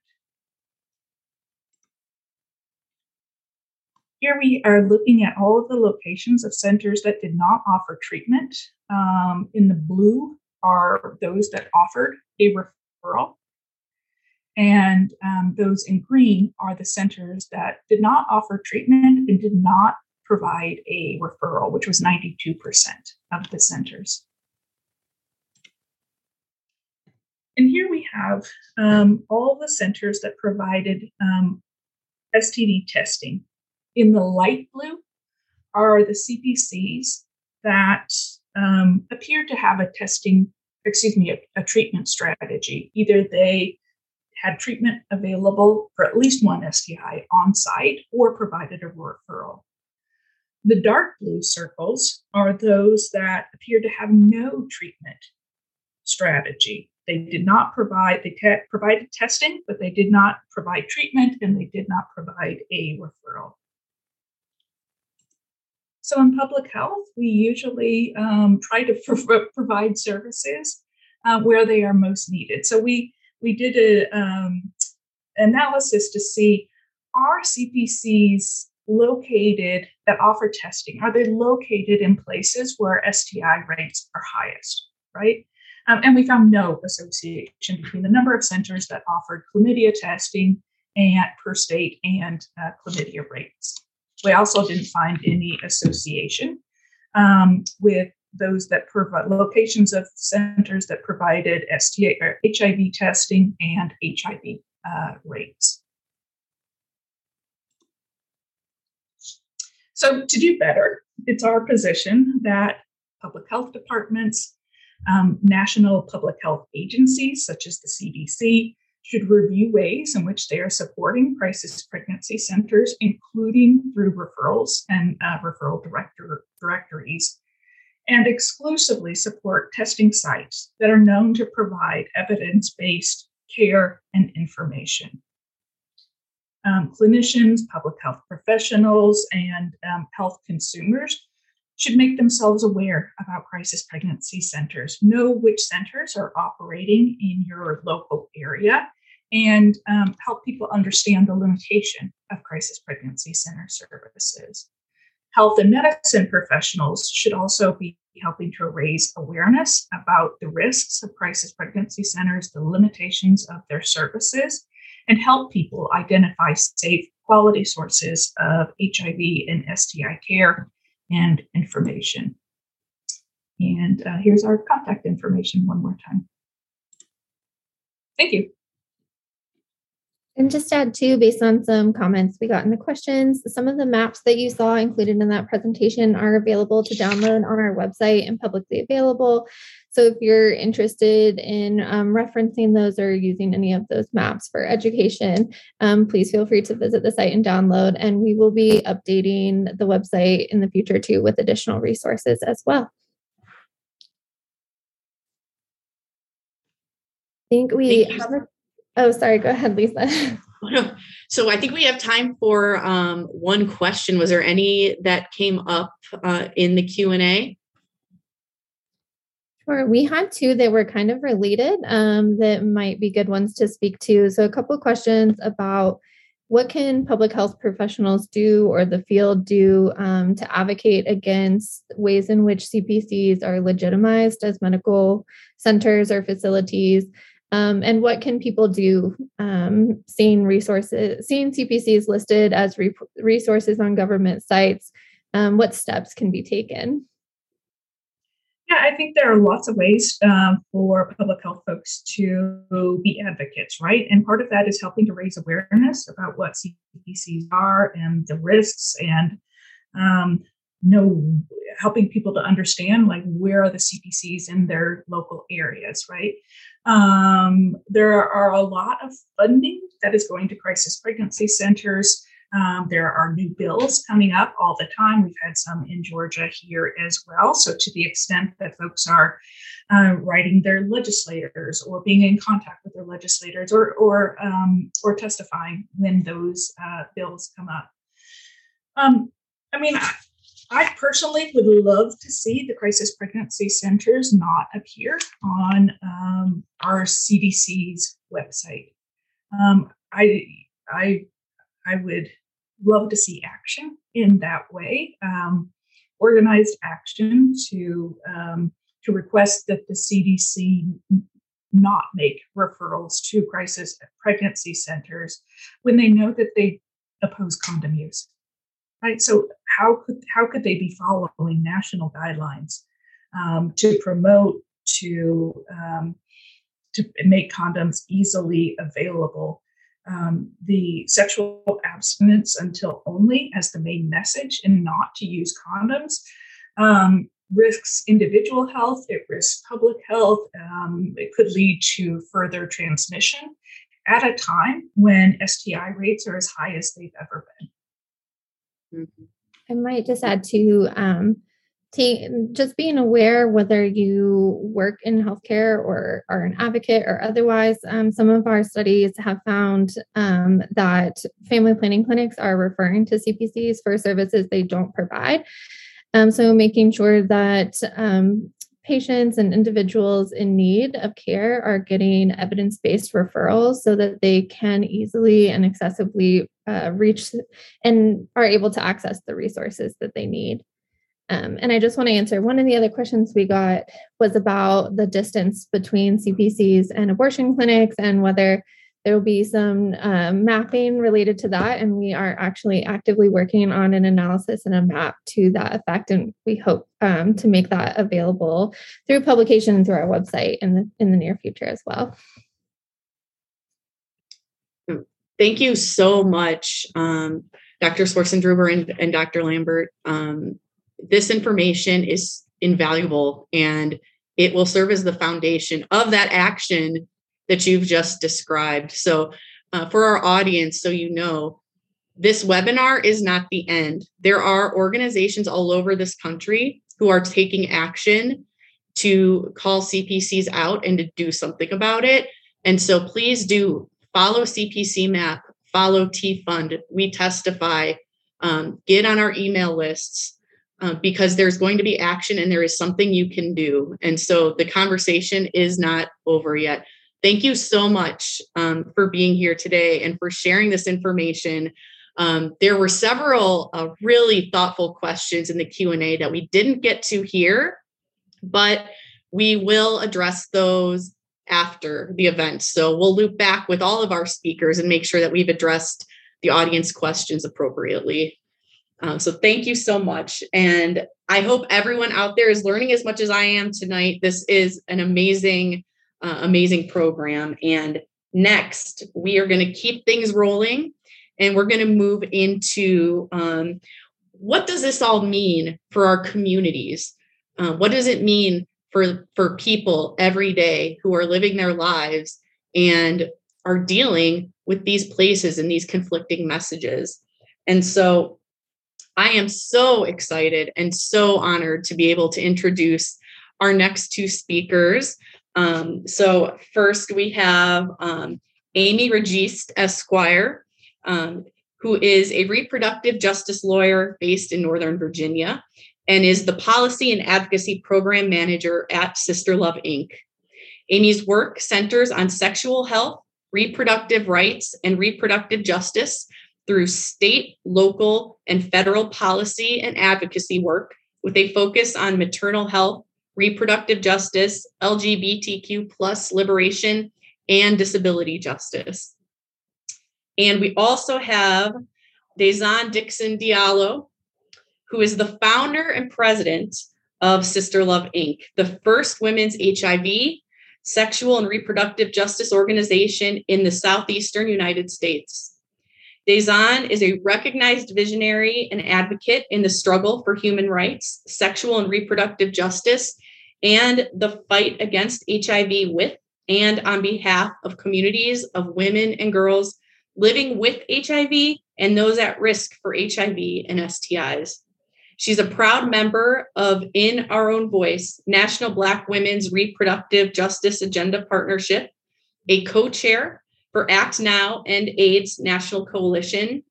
Here we are looking at all of the locations of centers that did not offer treatment. Um, in the blue are those that offered a referral. And um, those in green are the centers that did not offer treatment and did not provide a referral, which was 92% of the centers. And here we have um, all the centers that provided um, STD testing in the light blue are the CPCs that um, appear to have a testing, excuse me, a, a treatment strategy. Either they had treatment available for at least one STI on site or provided a referral. The dark blue circles are those that appear to have no treatment strategy. They did not provide, they te- provided testing, but they did not provide treatment and they did not provide a referral. So in public health, we usually um, try to pro- provide services uh, where they are most needed. So we we did a um, analysis to see are CPCs located that offer testing? Are they located in places where STI rates are highest? Right. Um, and we found no association between the number of centers that offered chlamydia testing and per state and uh, chlamydia rates. We also didn't find any association um, with those that provide locations of centers that provided STA or HIV testing and HIV uh, rates. So, to do better, it's our position that public health departments, um, national public health agencies such as the CDC, should review ways in which they are supporting crisis pregnancy centers, including through referrals and uh, referral director, directories, and exclusively support testing sites that are known to provide evidence based care and information. Um, clinicians, public health professionals, and um, health consumers should make themselves aware about crisis pregnancy centers, know which centers are operating in your local area, and um, help people understand the limitation of crisis pregnancy center services. Health and medicine professionals should also be helping to raise awareness about the risks of crisis pregnancy centers, the limitations of their services, and help people identify safe, quality sources of HIV and STI care and information. And uh, here's our contact information one more time. Thank you. And just add too, based on some comments we got in the questions, some of the maps that you saw included in that presentation are available to download on our website and publicly available. So if you're interested in um, referencing those or using any of those maps for education, um, please feel free to visit the site and download. And we will be updating the website in the future too with additional resources as well. I think we have a Oh, sorry. Go ahead, Lisa. so I think we have time for um, one question. Was there any that came up uh, in the Q and A? Sure. We had two that were kind of related um, that might be good ones to speak to. So a couple questions about what can public health professionals do or the field do um, to advocate against ways in which CPCs are legitimized as medical centers or facilities? Um, and what can people do um, seeing resources, seeing CPCs listed as re- resources on government sites? Um, what steps can be taken? Yeah, I think there are lots of ways um, for public health folks to be advocates, right? And part of that is helping to raise awareness about what CPCs are and the risks and um, know helping people to understand like where are the CPCs in their local areas, right? Um, there are a lot of funding that is going to crisis pregnancy centers. Um, there are new bills coming up all the time. We've had some in Georgia here as well. So, to the extent that folks are uh, writing their legislators or being in contact with their legislators or or um, or testifying when those uh, bills come up. Um, I mean, I, personally would love to see the crisis pregnancy centers not appear on um, our CDC's website. Um, I I I would love to see action in that way, um, organized action to um, to request that the CDC not make referrals to crisis pregnancy centers when they know that they oppose condom use. Right. So how could how could they be following national guidelines um, to promote to um, to make condoms easily available um, the sexual abstinence until only as the main message and not to use condoms um, risks individual health, it risks public health, um, it could lead to further transmission at a time when STI rates are as high as they've ever been. Mm-hmm. I might just add to um, just being aware whether you work in healthcare or are an advocate or otherwise. Um, some of our studies have found um, that family planning clinics are referring to CPCs for services they don't provide. Um, so making sure that um, patients and individuals in need of care are getting evidence based referrals so that they can easily and accessibly uh, reach and are able to access the resources that they need. Um, and I just want to answer one of the other questions we got was about the distance between CPCs and abortion clinics and whether there will be some um, mapping related to that. And we are actually actively working on an analysis and a map to that effect. And we hope um, to make that available through publication through our website in the, in the near future as well. Thank you so much, um, Dr. Swartzendruber and, and Dr. Lambert. Um, this information is invaluable and it will serve as the foundation of that action that you've just described. So, uh, for our audience, so you know, this webinar is not the end. There are organizations all over this country who are taking action to call CPCs out and to do something about it. And so please do follow CPC Map, follow TEA Fund, we testify, um, get on our email lists uh, because there's going to be action and there is something you can do. And so the conversation is not over yet. Thank you so much um, for being here today and for sharing this information. Um, there were several uh, really thoughtful questions in the Q&A that we didn't get to here, but we will address those after the event. So we'll loop back with all of our speakers and make sure that we've addressed the audience questions appropriately. Um, so thank you so much. And I hope everyone out there is learning as much as I am tonight. This is an amazing, uh, amazing program. And next, we are going to keep things rolling and we're going to move into um, what does this all mean for our communities? Uh, what does it mean for, for people every day who are living their lives and are dealing with these places and these conflicting messages? And so I am so excited and so honored to be able to introduce our next two speakers. Um, so, first, we have um, Amy Registe Esquire, um, who is a reproductive justice lawyer based in Northern Virginia and is the policy and advocacy program manager at SisterLove Inc. Amy's work centers on sexual health, reproductive rights and reproductive justice through state, local, and federal policy and advocacy work with a focus on maternal health, reproductive justice, LGBTQ plus liberation, and disability justice. And we also have Dázon Dixon Diallo, who is the founder and president of SisterLove Inc., the first women's HIV, sexual, and reproductive justice organization in the Southeastern United States. Dázon is a recognized visionary and advocate in the struggle for human rights, sexual and reproductive justice, and the fight against HIV with and on behalf of communities of women and girls living with HIV and those at risk for HIV and STIs. She's a proud member of In Our Own Voice, National Black Women's Reproductive Justice Agenda Partnership, a co chair for Act Now End AIDS National Coalition,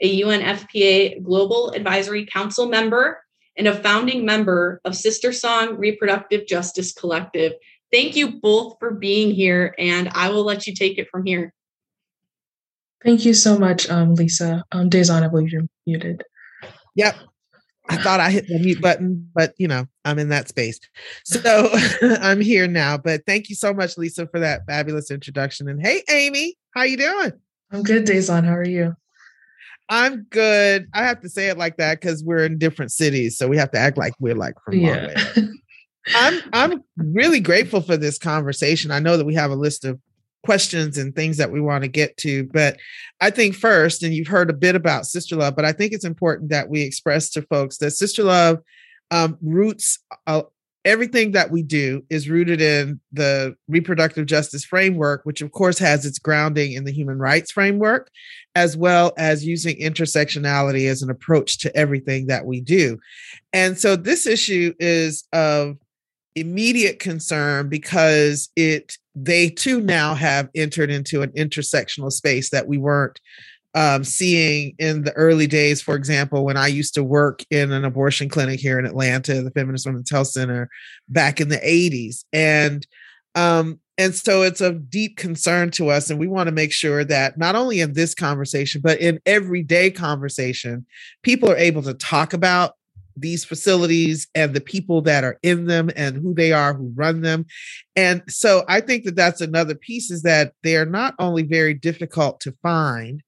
a UNFPA Global Advisory Council member, and a founding member of SisterSong Reproductive Justice Collective. Thank you both for being here, and I will let you take it from here. Thank you so much, um, Lisa. Um, Dázon, I believe you're muted. Yep. I thought I hit the mute button, but you know, I'm in that space. So I'm here now. But thank you so much, Lisa, for that fabulous introduction. And hey, Amy, how you doing? I'm good, Dázon. How are you? I'm good. I have to say it like that because we're in different cities, so we have to act like we're like from yeah. I'm I'm really grateful for this conversation. I know that we have a list of questions and things that we want to get to. But I think first, and you've heard a bit about SisterLove, but I think it's important that we express to folks that SisterLove um, roots uh, everything that we do is rooted in the reproductive justice framework, which of course has its grounding in the human rights framework, as well as using intersectionality as an approach to everything that we do. And so this issue is of immediate concern because it they too now have entered into an intersectional space that we weren't um, seeing in the early days. For example, when I used to work in an abortion clinic here in Atlanta, the Feminist Women's Health Center, back in the 80s. And um, and so it's a deep concern to us. And we want to make sure that not only in this conversation, but in everyday conversation, people are able to talk about these facilities and the people that are in them and who they are who run them. And so i think that that's another piece is that they are not only very difficult to find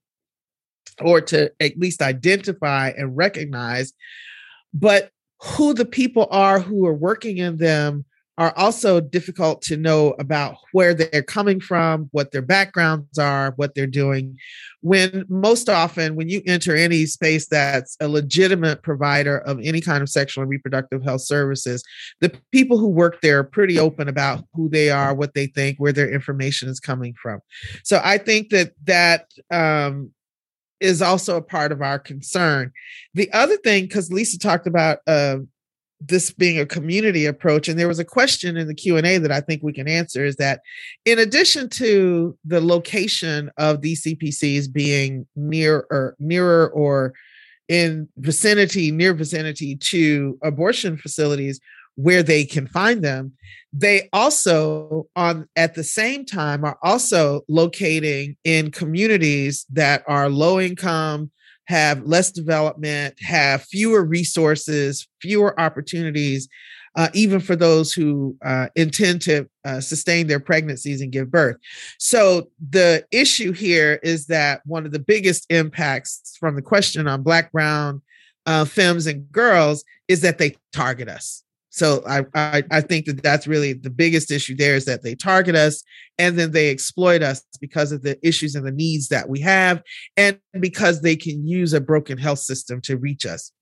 or to at least identify and recognize but who the people are who are working in them are also difficult to know about where they're coming from, what their backgrounds are, what they're doing. When most often, when you enter any space that's a legitimate provider of any kind of sexual and reproductive health services, the people who work there are pretty open about who they are, what they think, where their information is coming from. So I think that that um, is also a part of our concern. The other thing, because Lisa talked about uh, this being a community approach and there was a question in the q&a that i think we can answer is that in addition to the location of these cpcs being near or nearer or in vicinity near vicinity to abortion facilities where they can find them they also on at the same time are also locating in communities that are low income have less development, have fewer resources, fewer opportunities, uh, even for those who uh, intend to uh, sustain their pregnancies and give birth. So, the issue here is that one of the biggest impacts from the question on Black, Brown, uh, femmes, and girls is that they target us. So I, I, I think that that's really the biggest issue there is that they target us and then they exploit us because of the issues and the needs that we have and because they can use a broken health system to reach us.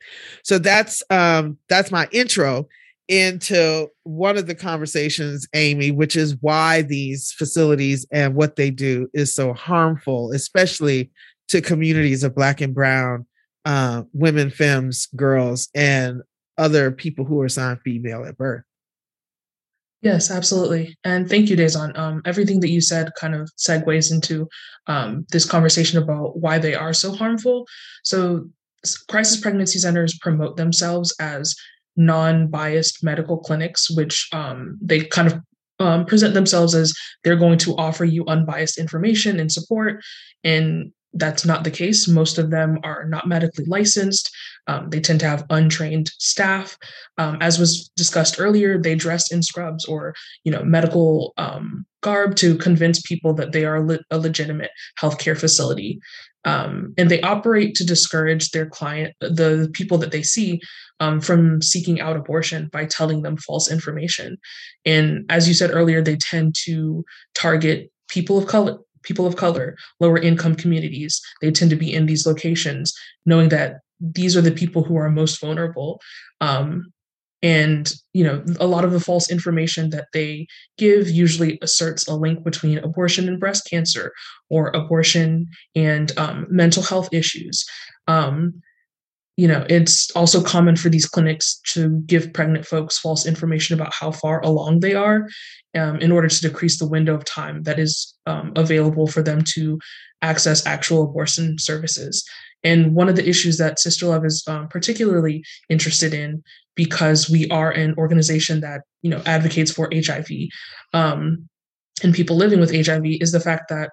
So that's um that's my intro into one of the conversations Amy which is why these facilities and what they do is so harmful especially to communities of black and brown uh, women, femmes, girls, and other people who are assigned female at birth. Yes, absolutely. And thank you, Dázon. Um, everything that you said kind of segues into um, this conversation about why they are so harmful. So, crisis pregnancy centers promote themselves as non biased medical clinics, which um, they kind of um, present themselves as they're going to offer you unbiased information and support and that's not the case. Most of them are not medically licensed. Um, they tend to have untrained staff. Um, as was discussed earlier, they dress in scrubs or you know medical um, garb to convince people that they are le- a legitimate healthcare facility, um, and they operate to discourage their client, the people that they see, um, from seeking out abortion by telling them false information. And as you said earlier, they tend to target people of color people of color, lower income communities, they tend to be in these locations, knowing that these are the people who are most vulnerable. Um, and you know a lot of the false information that they give usually asserts a link between abortion and breast cancer or abortion and um, mental health issues um, you know, it's also common for these clinics to give pregnant folks false information about how far along they are um, in order to decrease the window of time that is um, available for them to access actual abortion services. And one of the issues that SisterLove is um, particularly interested in, because we are an organization that you know advocates for HIV um, and people living with HIV, is the fact that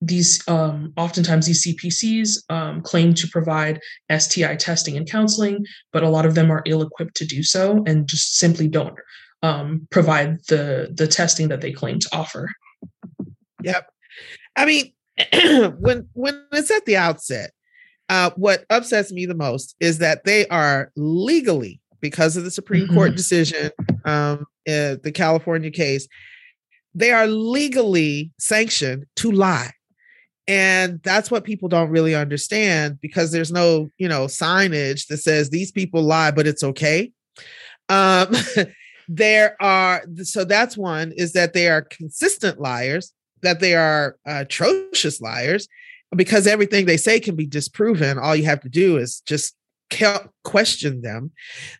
these um, oftentimes these CPCs um, claim to provide STI testing and counseling, but a lot of them are ill-equipped to do so and just simply don't um, provide the the testing that they claim to offer. Yep, I mean, when when it's at the outset, uh, what upsets me the most is that they are legally because of the Supreme mm-hmm. Court decision, um, uh, the California case, they are legally sanctioned to lie and that's what people don't really understand because there's no you know signage that says these people lie but it's okay. Um there are so that's one is that they are consistent liars that they are atrocious liars because everything they say can be disproven. All you have to do is just question them.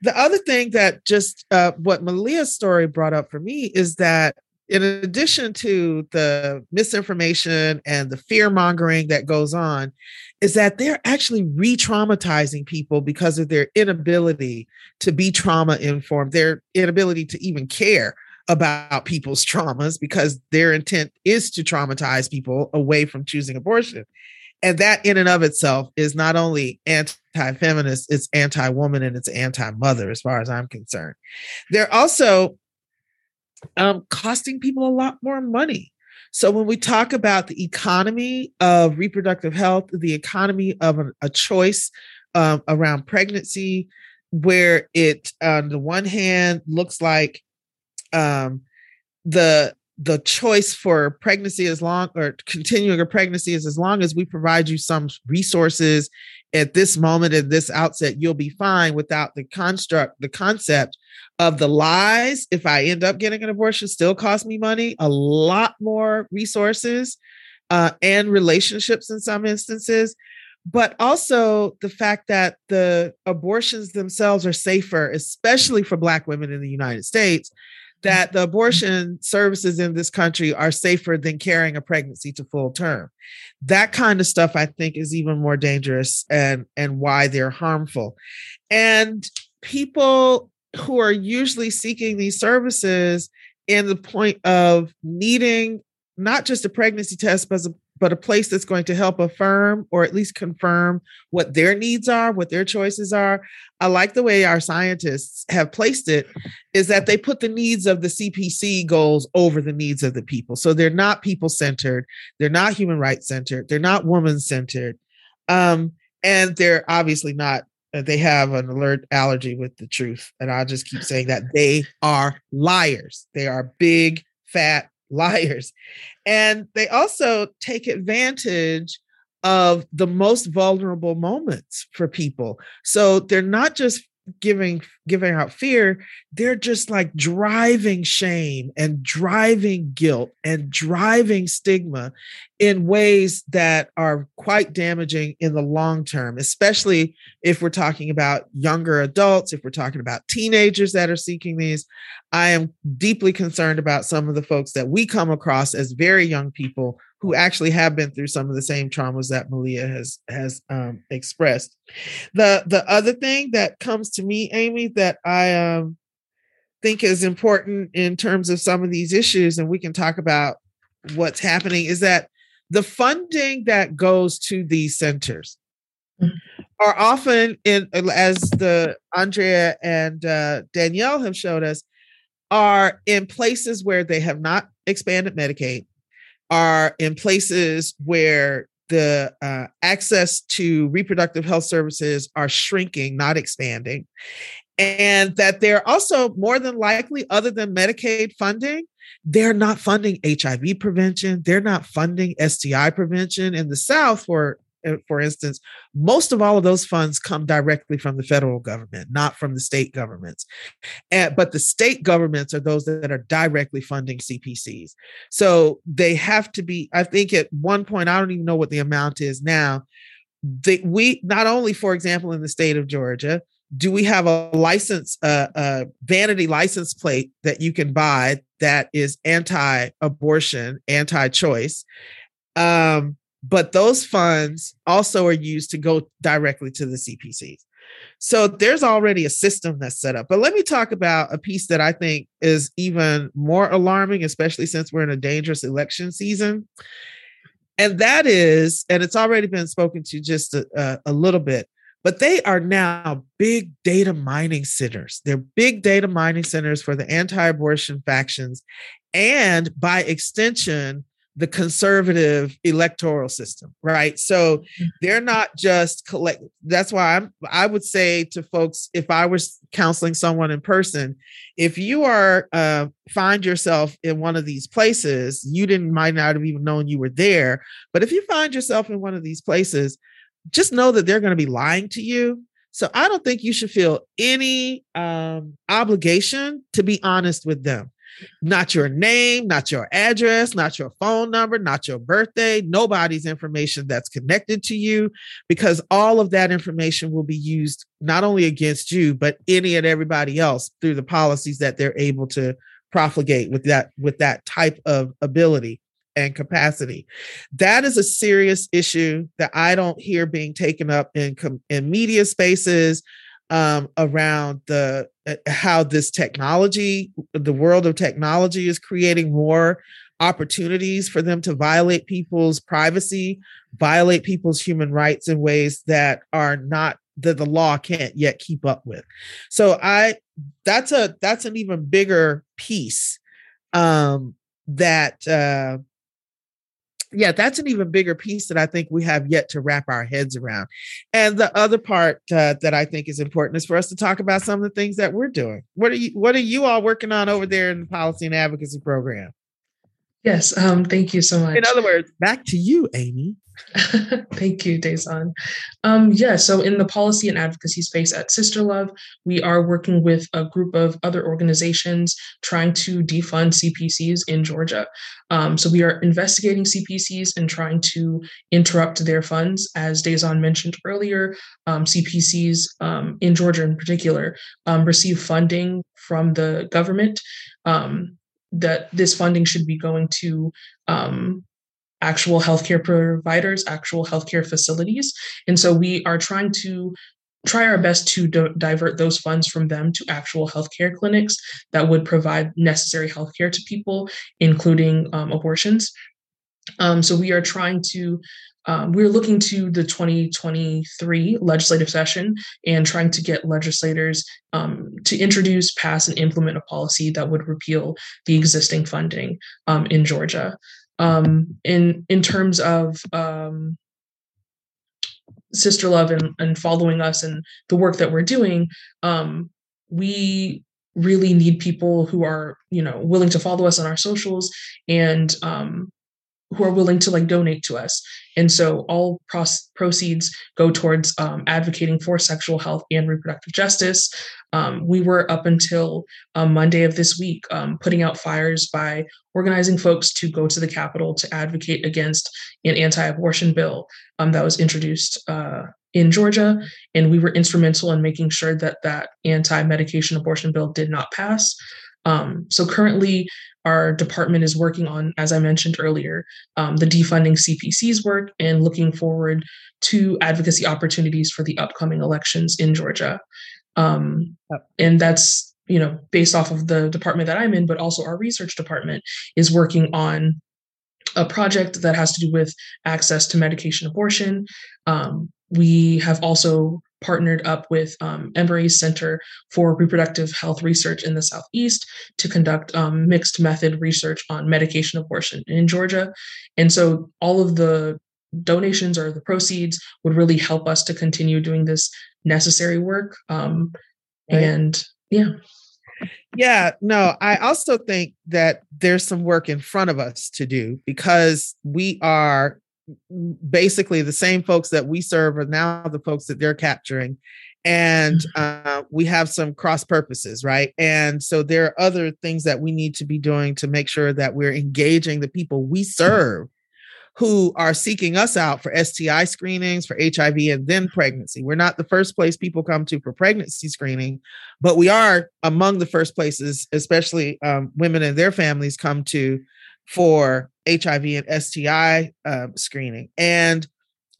The other thing that just uh, what malia's story brought up for me is that in addition to the misinformation and the fear mongering that goes on, is that they're actually re traumatizing people because of their inability to be trauma informed, their inability to even care about people's traumas because their intent is to traumatize people away from choosing abortion. And that, in and of itself, is not only anti feminist, it's anti woman and it's anti mother, as far as I'm concerned. They're also um, costing people a lot more money. So when we talk about the economy of reproductive health, the economy of a, choice um, around pregnancy, where it on the one hand looks like um, the the choice for pregnancy as long or continuing a pregnancy is as long as we provide you some resources at this moment at this outset you'll be fine without the construct the concept of the lies if i end up getting an abortion still cost me money a lot more resources uh, and relationships in some instances but also the fact that the abortions themselves are safer especially for black women in the united states that the abortion services in this country are safer than carrying a pregnancy to full term. That kind of stuff I think is even more dangerous and and why they're harmful. And people who are usually seeking these services in the point of needing not just a pregnancy test but a, but a place that's going to help affirm or at least confirm what their needs are, what their choices are. I like the way our scientists have placed it is that they put the needs of the CPC goals over the needs of the people. So they're not people centered, they're not human rights centered, they're not woman centered. Um, and they're obviously not they have an alert allergy with the truth and i'll just keep saying that they are liars they are big fat liars. And they also take advantage of the most vulnerable moments for people. So they're not just giving giving out fear they're just like driving shame and driving guilt and driving stigma in ways that are quite damaging in the long term especially if we're talking about younger adults if we're talking about teenagers that are seeking these. I am deeply concerned about some of the folks that we come across as very young people who actually have been through some of the same traumas that Malia has has um, expressed. The the other thing that comes to me, Amy, that I um think is important in terms of some of these issues, and we can talk about what's happening, is that the funding that goes to these centers mm-hmm. are often in as the Andrea and uh, Danielle have showed us are in places where they have not expanded Medicaid, are in places where the uh, access to reproductive health services are shrinking, not expanding, and that they're also more than likely, other than Medicaid funding, they're not funding HIV prevention. They're not funding STI prevention. In the South, for for instance, most of all of those funds come directly from the federal government, not from the state governments. And, but the state governments are those that are directly funding CPCs. So they have to be, I think at one point, I don't even know what the amount is now. We not only, for example, in the state of Georgia, do we have a license, uh, a vanity license plate that you can buy that is anti-abortion, anti-choice? Um, but those funds also are used to go directly to the CPCs. So there's already a system that's set up. But let me talk about a piece that I think is even more alarming, especially since we're in a dangerous election season. And that is, and it's already been spoken to just a, a little bit, but they are now big data mining centers. They're big data mining centers for the anti abortion factions and by extension, the conservative electoral system, right? So mm-hmm. they're not just collect. That's why I'm. I would say to folks, if I was counseling someone in person, if you are uh, find yourself in one of these places, you didn't might not have even known you were there. But if you find yourself in one of these places, just know that they're going to be lying to you. So I don't think you should feel any um, obligation to be honest with them. Not your name, not your address, not your phone number, not your birthday, nobody's information that's connected to you, because all of that information will be used not only against you, but any and everybody else through the policies that they're able to profligate with that with that type of ability and capacity. That is a serious issue that I don't hear being taken up in in media spaces um, around the uh, how this technology, the world of technology, is creating more opportunities for them to violate people's privacy, violate people's human rights in ways that are not that the law can't yet keep up with. So I that's a that's an even bigger piece um that uh yeah, that's an even bigger piece that I think we have yet to wrap our heads around. And the other part uh, that I think is important is for us to talk about some of the things that we're doing. What are you What are you all working on over there in the policy and advocacy program? Yes, um, thank you so much. In other words, back to you, Amy. Thank you, Dázon. Um, yeah, so in the policy and advocacy space at SisterLove, we are working with a group of other organizations trying to defund CPCs in Georgia. Um, so we are investigating CPCs and trying to interrupt their funds. As Dázon mentioned earlier, um, CPCs um, in Georgia in particular um, receive funding from the government. Um, that this funding should be going to um, actual healthcare providers, actual healthcare facilities. And so we are trying to try our best to divert those funds from them to actual healthcare clinics that would provide necessary healthcare to people, including um, abortions. Um, so we are trying to um, we're looking to the 2023 legislative session and trying to get legislators um, to introduce, pass, and implement a policy that would repeal the existing funding um, in Georgia um, in in terms of um, SisterLove and, and following us and the work that we're doing um, we really need people who are you know willing to follow us on our socials and um, who are willing to like donate to us. And so all pros- proceeds go towards um, advocating for sexual health and reproductive justice. Um, we were up until um, monday of this week um, putting out fires by organizing folks to go to the capitol to advocate against an anti-abortion bill um, that was introduced uh, in georgia. And we were instrumental in making sure that that anti-medication abortion bill did not pass. Um, so currently our department is working on, as I mentioned earlier, um, the defunding CPC's work and looking forward to advocacy opportunities for the upcoming elections in Georgia. Um, and that's you know, based off of the department that I'm in, but also our research department is working on a project that has to do with access to medication abortion. Um, we have also partnered up with um, Emory Center for Reproductive Health Research in the Southeast to conduct um, mixed method research on medication abortion in Georgia. And so all of the donations or the proceeds would really help us to continue doing this necessary work. Um, right. And yeah. Yeah, no, I also think that there's some work in front of us to do because we are basically the same folks that we serve are now the folks that they're capturing and mm-hmm. uh, we have some cross purposes right and so there are other things that we need to be doing to make sure that we're engaging the people we serve who are seeking us out for STI screenings, for HIV, and then pregnancy. We're not the first place people come to for pregnancy screening, but we are among the first places, especially um, women and their families come to for HIV and STI um, screening. And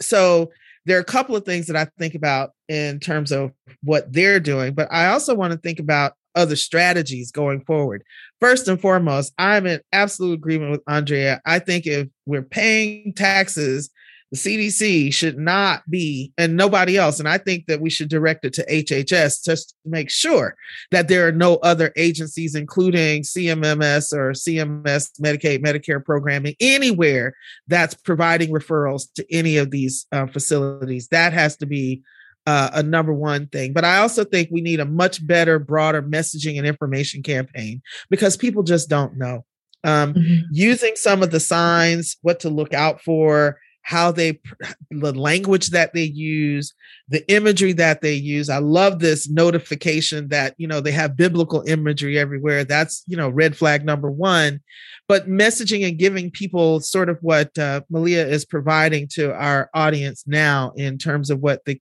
so there are a couple of things that I think about in terms of what they're doing, but I also want to think about other strategies going forward. First and foremost, I'm in absolute agreement with Andrea. I think if we're paying taxes the CDC should not be, and nobody else. And I think that we should direct it to HHS just to make sure that there are no other agencies, including CMMS or CMS Medicaid, Medicare programming, anywhere that's providing referrals to any of these uh, facilities. That has to be uh, a number one thing. But I also think we need a much better, broader messaging and information campaign because people just don't know. Um, mm-hmm. Using some of the signs, what to look out for, how they the language that they use the imagery that they use. I love this notification that you know they have biblical imagery everywhere. That's you know red flag number one. But messaging and giving people sort of what uh, malia is providing to our audience now in terms of what the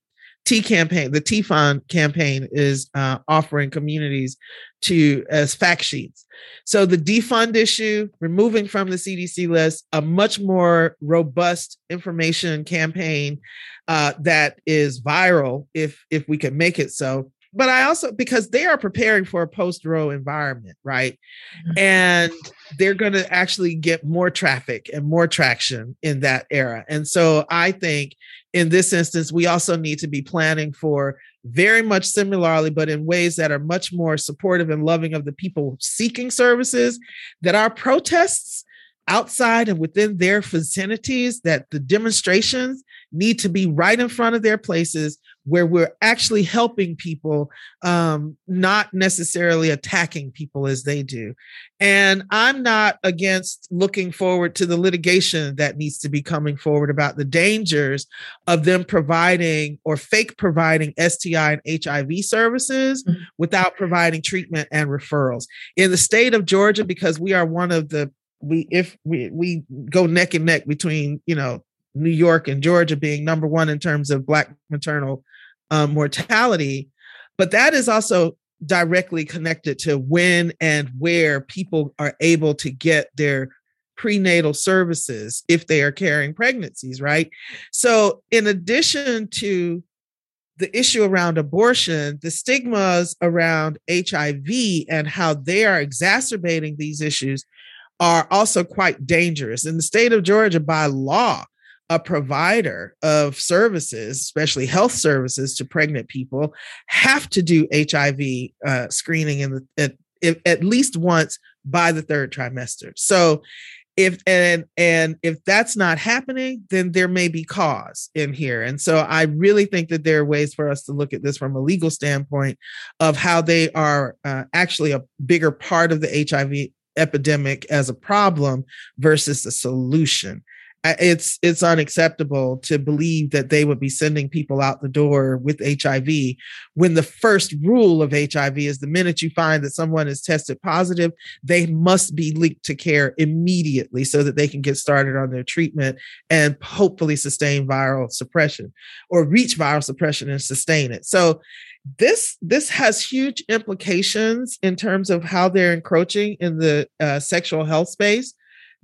TEA campaign, the TEA Fund campaign is uh, offering communities to as fact sheets. So the defund issue, removing from the CDC list, a much more robust information campaign uh, that is viral if if we can make it so but I also because they are preparing for a post Roe environment, right? Mm-hmm. And they're going to actually get more traffic and more traction in that era. And so I think in this instance, we also need to be planning for very much similarly, but in ways that are much more supportive and loving of the people seeking services, that our protests outside and within their vicinities, that the demonstrations need to be right in front of their places where we're actually helping people, um, not necessarily attacking people as they do. And I'm not against looking forward to the litigation that needs to be coming forward about the dangers of them providing or fake providing STI and HIV services mm-hmm. without providing treatment and referrals. In the state of Georgia, because we are one of the we if we we go neck and neck between you know New York and Georgia being number one in terms of black maternal um, mortality, but that is also directly connected to when and where people are able to get their prenatal services if they are carrying pregnancies, right? So, in addition to the issue around abortion, the stigmas around HIV and how they are exacerbating these issues are also quite dangerous. In the state of Georgia, by law, a provider of services, especially health services to pregnant people, have to do HIV uh, screening in the, at, at least once by the third trimester. So, if and and if that's not happening, then there may be cause in here. And so, I really think that there are ways for us to look at this from a legal standpoint of how they are uh, actually a bigger part of the HIV epidemic as a problem versus a solution it's it's unacceptable to believe that they would be sending people out the door with HIV when the first rule of HIV is the minute you find that someone is tested positive they must be linked to care immediately so that they can get started on their treatment and hopefully sustain viral suppression or reach viral suppression and sustain it. So this this has huge implications in terms of how they're encroaching in the uh, sexual health space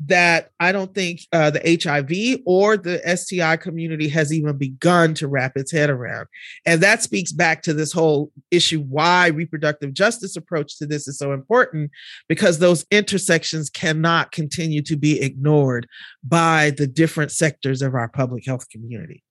that I don't think uh, the HIV or the STI community has even begun to wrap its head around. And that speaks back to this whole issue why reproductive justice approach to this is so important because those intersections cannot continue to be ignored by the different sectors of our public health community.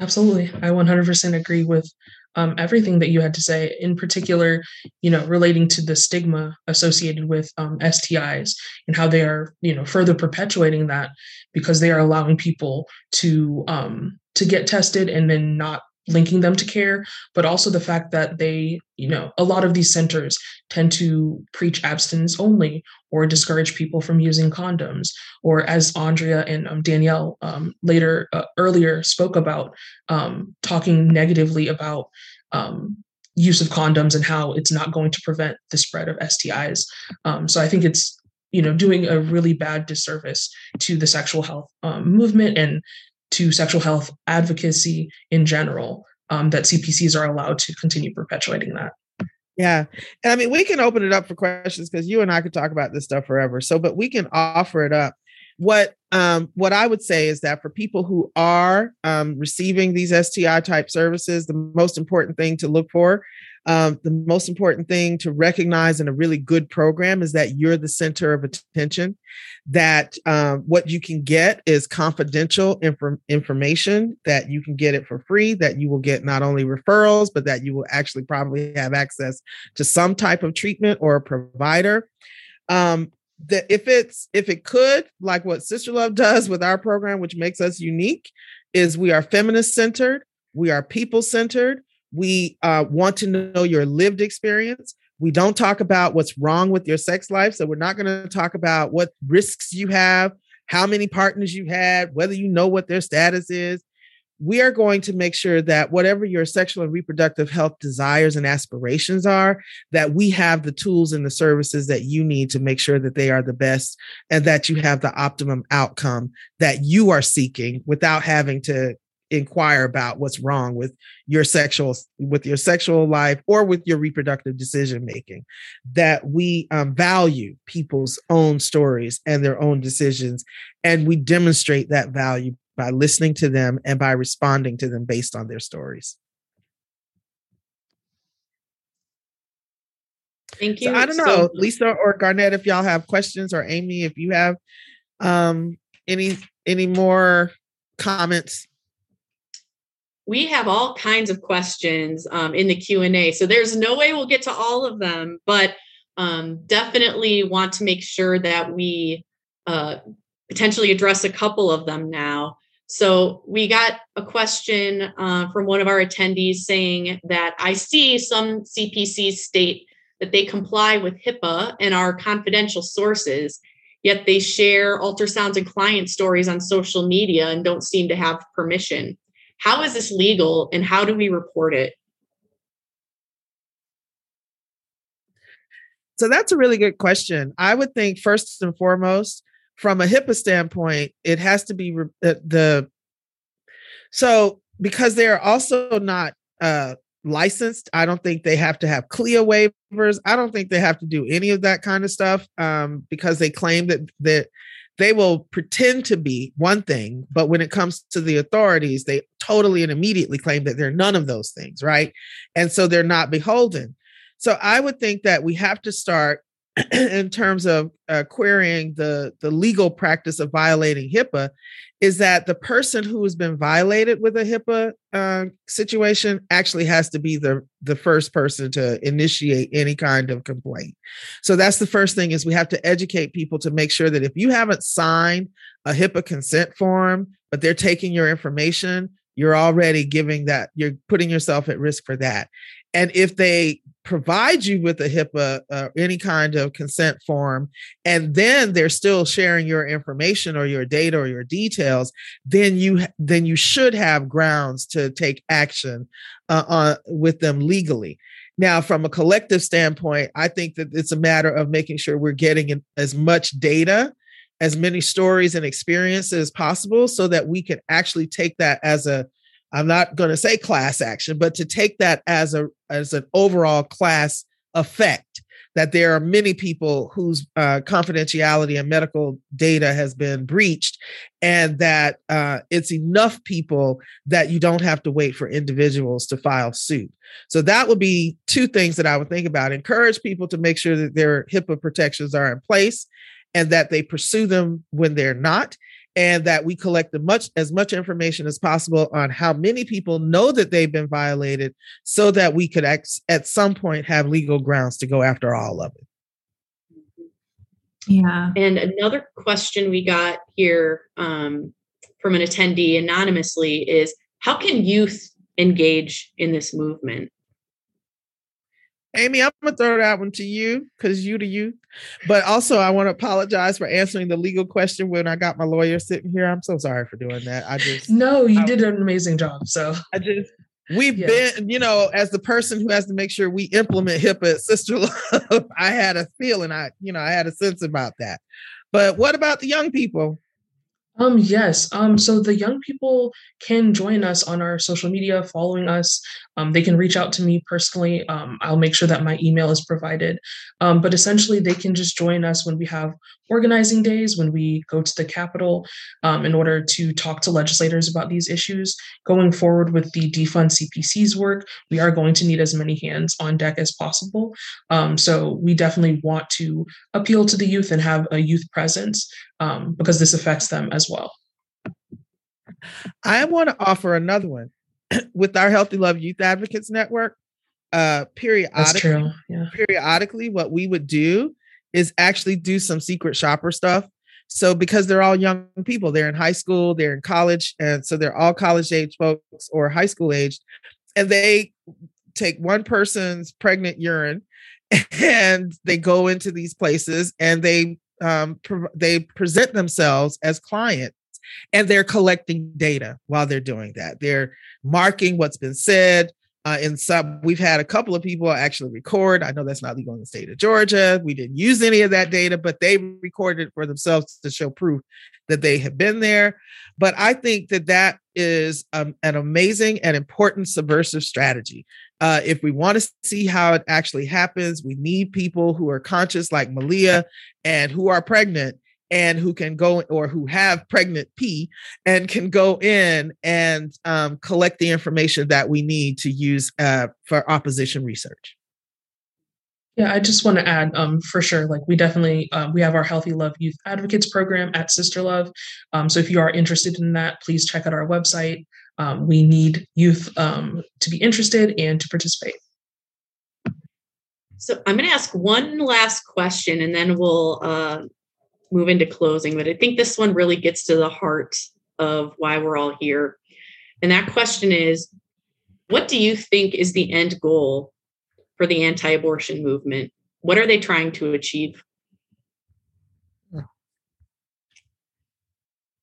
Absolutely. I 100% agree with um, everything that you had to say, in particular, you know, relating to the stigma associated with um, STIs and how they are, you know, further perpetuating that because they are allowing people to um, to get tested and then not linking them to care, but also the fact that they, you know, a lot of these centers tend to preach abstinence only or discourage people from using condoms, or as Andrea and um, Danielle um, later uh, earlier spoke about, um, talking negatively about um, use of condoms and how it's not going to prevent the spread of STIs. Um, so I think it's you know doing a really bad disservice to the sexual health um, movement and to sexual health advocacy in general that CPCs are allowed to continue perpetuating that. Yeah. And I mean, we can open it up for questions because you and I could talk about this stuff forever. So, but we can offer it up. What um, what I would say is that for people who are um, receiving these STI type services, the most important thing to look for um, the most important thing to recognize in a really good program is that you're the center of attention, that um, what you can get is confidential inf- information, that you can get it for free, that you will get not only referrals, but that you will actually probably have access to some type of treatment or a provider. Um, that if it's if it could like what SisterLove does with our program which makes us unique is we are feminist centered we are people centered we uh, want to know your lived experience. We don't talk about what's wrong with your sex life. So we're not going to talk about what risks you have, how many partners you had, whether you know what their status is. We are going to make sure that whatever your sexual and reproductive health desires and aspirations are, that we have the tools and the services that you need to make sure that they are the best and that you have the optimum outcome that you are seeking without having to inquire about what's wrong with your sexual with your sexual life or with your reproductive decision making that we um, value people's own stories and their own decisions and we demonstrate that value by listening to them and by responding to them based on their stories. Thank you. So i don't know so- lisa or Garnet if y'all have questions or amy if you have um any any more comments we have all kinds of questions um, in the q&a so there's no way we'll get to all of them but um, definitely want to make sure that we uh, potentially address a couple of them now. So we got a question uh, from one of our attendees saying that i see some cpcs state that they comply with hipaa and are confidential sources yet they share ultrasounds and client stories on social media and don't seem to have permission how is this legal and how do we report it? So that's a really good question. I would think first and foremost, from a HIPAA standpoint, it has to be re- uh, the so because they're also not uh, licensed. I don't think they have to have CLIA waivers. I don't think they have to do any of that kind of stuff um, because they claim that that they will pretend to be one thing, but when it comes to the authorities, they totally and immediately claim that they're none of those things, right? And so they're not beholden. So I would think that we have to start in terms of uh, querying the the legal practice of violating HIPAA is that the person who has been violated with a HIPAA uh, situation actually has to be the the first person to initiate any kind of complaint. So that's the first thing is we have to educate people to make sure that if you haven't signed a HIPAA consent form, but they're taking your information, you're already giving that you're putting yourself at risk for that and if they provide you with a HIPAA, uh, any kind of consent form, and then they're still sharing your information or your data or your details, then you then you should have grounds to take action uh, on, with them legally. Now, from a collective standpoint, I think that it's a matter of making sure we're getting as much data, as many stories and experiences as possible, so that we can actually take that as a I'm not going to say class action, but to take that as a as an overall class effect that there are many people whose uh, confidentiality and medical data has been breached, and that uh, it's enough people that you don't have to wait for individuals to file suit. So that would be two things that I would think about. Encourage people to make sure that their HIPAA protections are in place and that they pursue them when they're not and that we collect as much as much information as possible on how many people know that they've been violated so that we could ex- at some point have legal grounds to go after all of it. Yeah. And another question we got here um, from an attendee anonymously is how can youth engage in this movement Amy, I'm gonna throw that one to you because you to you. But also, I want to apologize for answering the legal question when I got my lawyer sitting here. I'm so sorry for doing that. I just no, you I, did an amazing job. So I just we've yes. been, you know, as the person who has to make sure we implement HIPAA at Sister Love, I had a feeling, I you know, I had a sense about that. But what about the young people? Um, yes. Um, so the young people can join us on our social media, following us. Um, they can reach out to me personally. Um, I'll make sure that my email is provided. Um, but essentially, they can just join us when we have organizing days, when we go to the Capitol um, in order to talk to legislators about these issues. Going forward with the defund CPC's work, we are going to need as many hands on deck as possible. Um, so we definitely want to appeal to the youth and have a youth presence um, because this affects them as well. I want to offer another one with our Healthy Love Youth Advocates Network. Uh, periodically, yeah. periodically, what we would do is actually do some secret shopper stuff. So because they're all young people, they're in high school, they're in college, and so they're all college age folks or high school aged, and they take one person's pregnant urine and they go into these places and they um, they present themselves as clients and they're collecting data while they're doing that. They're marking what's been said. Uh, in sub. we've had a couple of people actually record. I know that's not legal in the state of Georgia. We didn't use any of that data, but they recorded for themselves to show proof that they have been there. But I think that that is um, an amazing and important subversive strategy. Uh, if we want to see how it actually happens, we need people who are conscious, like Malia, and who are pregnant and who can go or who have pregnant P and can go in and um, collect the information that we need to use uh, for opposition research. Yeah, I just want to add um, for sure, like we definitely, uh, we have our Healthy Love Youth Advocates program at SisterLove. Um, so if you are interested in that, please check out our website. Um, we need youth um, to be interested and to participate. So I'm going to ask one last question and then we'll uh, move into closing. But I think this one really gets to the heart of why we're all here. And that question is what do you think is the end goal for the anti abortion movement? What are they trying to achieve?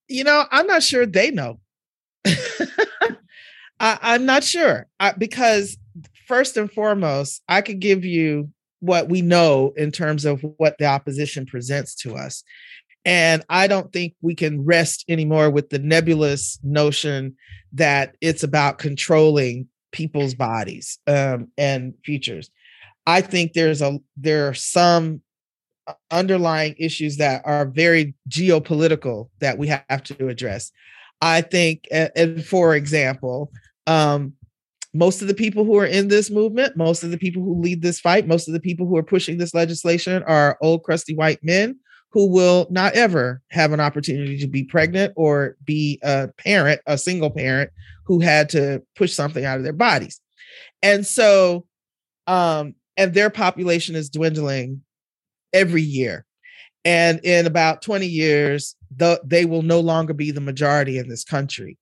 You know, I'm not sure they know. I, am not sure I, because first and foremost, I could give you what we know in terms of what the opposition presents to us. And I don't think we can rest anymore with the nebulous notion that it's about controlling people's bodies um, and futures. I think there's a there are some underlying issues that are very geopolitical that we have to address. I think, and for example, um, most of the people who are in this movement, most of the people who lead this fight, most of the people who are pushing this legislation are old, crusty white men who will not ever have an opportunity to be pregnant or be a parent, a single parent who had to push something out of their bodies. And so, um, and their population is dwindling every year. And in about 20 years, the, they will no longer be the majority in this country.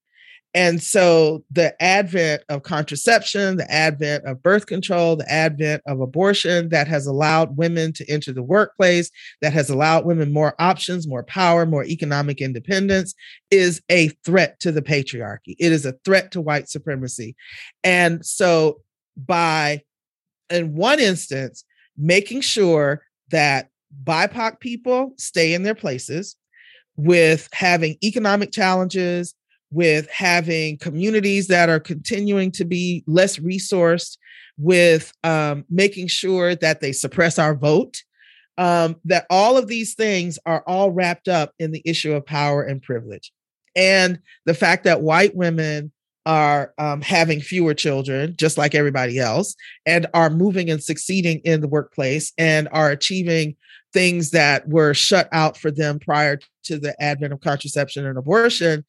And so the advent of contraception, the advent of birth control, the advent of abortion that has allowed women to enter the workplace, that has allowed women more options, more power, more economic independence is a threat to the patriarchy. It is a threat to white supremacy. And so by in one instance, making sure that BIPOC people stay in their places with having economic challenges, with having communities that are continuing to be less resourced, with um, making sure that they suppress our vote. Um, that all of these things are all wrapped up in the issue of power and privilege. And the fact that white women are um, having fewer children, just like everybody else, and are moving and succeeding in the workplace and are achieving things that were shut out for them prior to the advent of contraception and abortion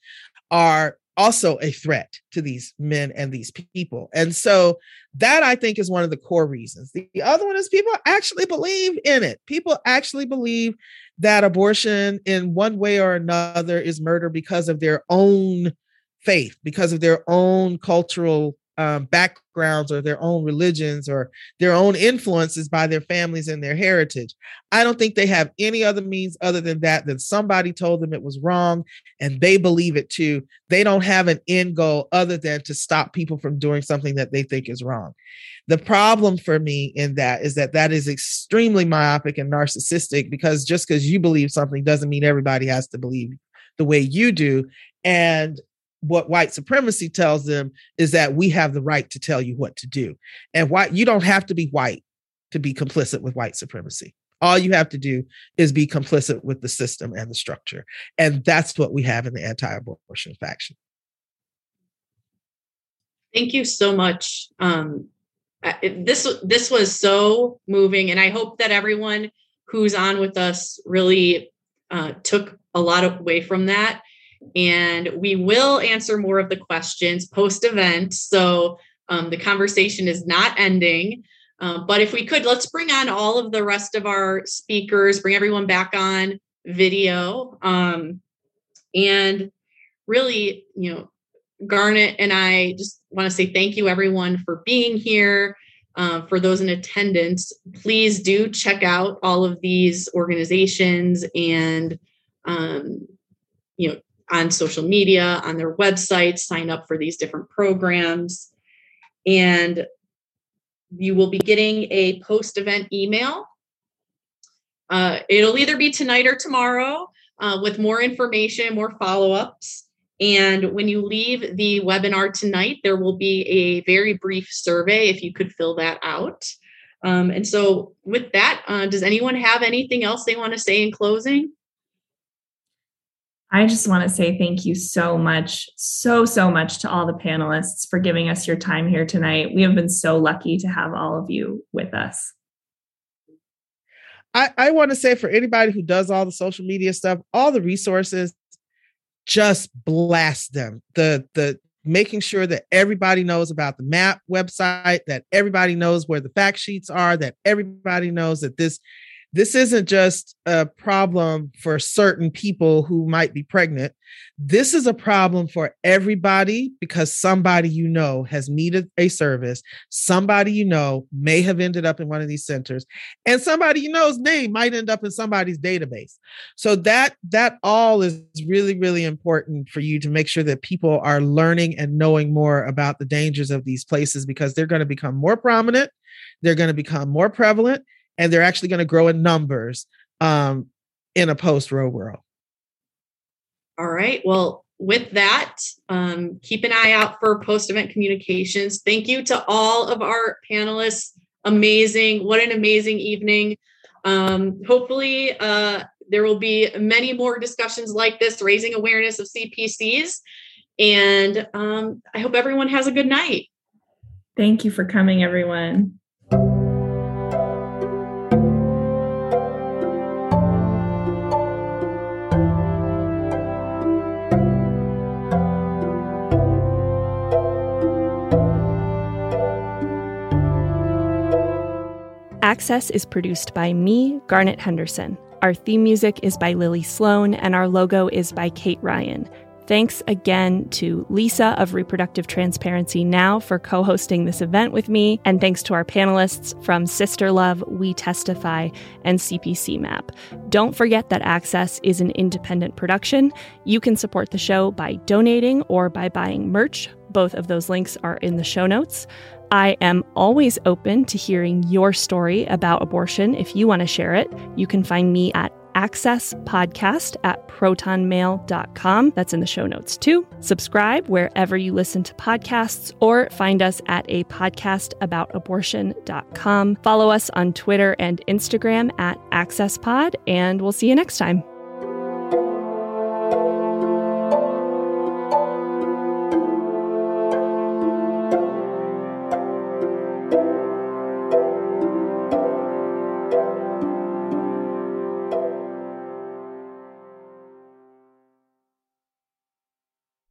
are also a threat to these men and these people. And so that I think is one of the core reasons. The, the other one is people actually believe in it. People actually believe that abortion in one way or another is murder because of their own faith, because of their own cultural um, backgrounds or their own religions or their own influences by their families and their heritage. I don't think they have any other means other than that, that somebody told them it was wrong and they believe it too. They don't have an end goal other than to stop people from doing something that they think is wrong. The problem for me in that is that that is extremely myopic and narcissistic because just because you believe something doesn't mean everybody has to believe the way you do. And what white supremacy tells them is that we have the right to tell you what to do. And why you don't have to be white to be complicit with white supremacy. All you have to do is be complicit with the system and the structure. And that's what we have in the anti abortion faction. Thank you so much. Um, this this was so moving, and I hope that everyone who's on with us really uh, took a lot away from that and we will answer more of the questions post event. So um, the conversation is not ending. Uh, but if we could, let's bring on all of the rest of our speakers, bring everyone back on video. Um, and really, you know, Garnet and I just want to say thank you, everyone, for being here. Uh, for those in attendance, please do check out all of these organizations and, um, you know, on social media, on their website, sign up for these different programs. And you will be getting a post event email. Uh, it'll either be tonight or tomorrow uh, with more information, more follow ups. And when you leave the webinar tonight, there will be a very brief survey if you could fill that out. Um, and so, with that, uh, does anyone have anything else they want to say in closing? I just want to say thank you so much, so, so much to all the panelists for giving us your time here tonight. We have been so lucky to have all of you with us. I, I want to say for anybody who does all the social media stuff, all the resources, just blast them. The the making sure that everybody knows about the map website, that everybody knows where the fact sheets are, that everybody knows that this this isn't just a problem for certain people who might be pregnant. This is a problem for everybody because somebody you know has needed a service. Somebody you know may have ended up in one of these centers, and somebody you know's name might end up in somebody's database. So that that all is really really important for you to make sure that people are learning and knowing more about the dangers of these places because they're going to become more prominent, they're going to become more prevalent, and they're actually going to grow in numbers um, in a post Roe world. All right. Well, with that, um, keep an eye out for post event communications. Thank you to all of our panelists. Amazing. What an amazing evening. Um, hopefully, uh, there will be many more discussions like this, raising awareness of CPCs. And um, I hope everyone has a good night. Thank you for coming, everyone. Access is produced by me, Garnet Henderson. Our theme music is by Lily Sloan, and our logo is by Kate Ryan. Thanks again to Lisa of Reproductive Transparency Now for co hosting this event with me. And thanks to our panelists from SisterLove, We Testify, and CPC Map. Don't forget that Access is an independent production. You can support the show by donating or by buying merch. Both of those links are in the show notes. I am always open to hearing your story about abortion. If you want to share it, you can find me at accesspodcast at protonmail.com. That's in the show notes too. Subscribe wherever you listen to podcasts or find us at a podcast about abortion.com. Follow us on Twitter and Instagram at accesspod, and we'll see you next time.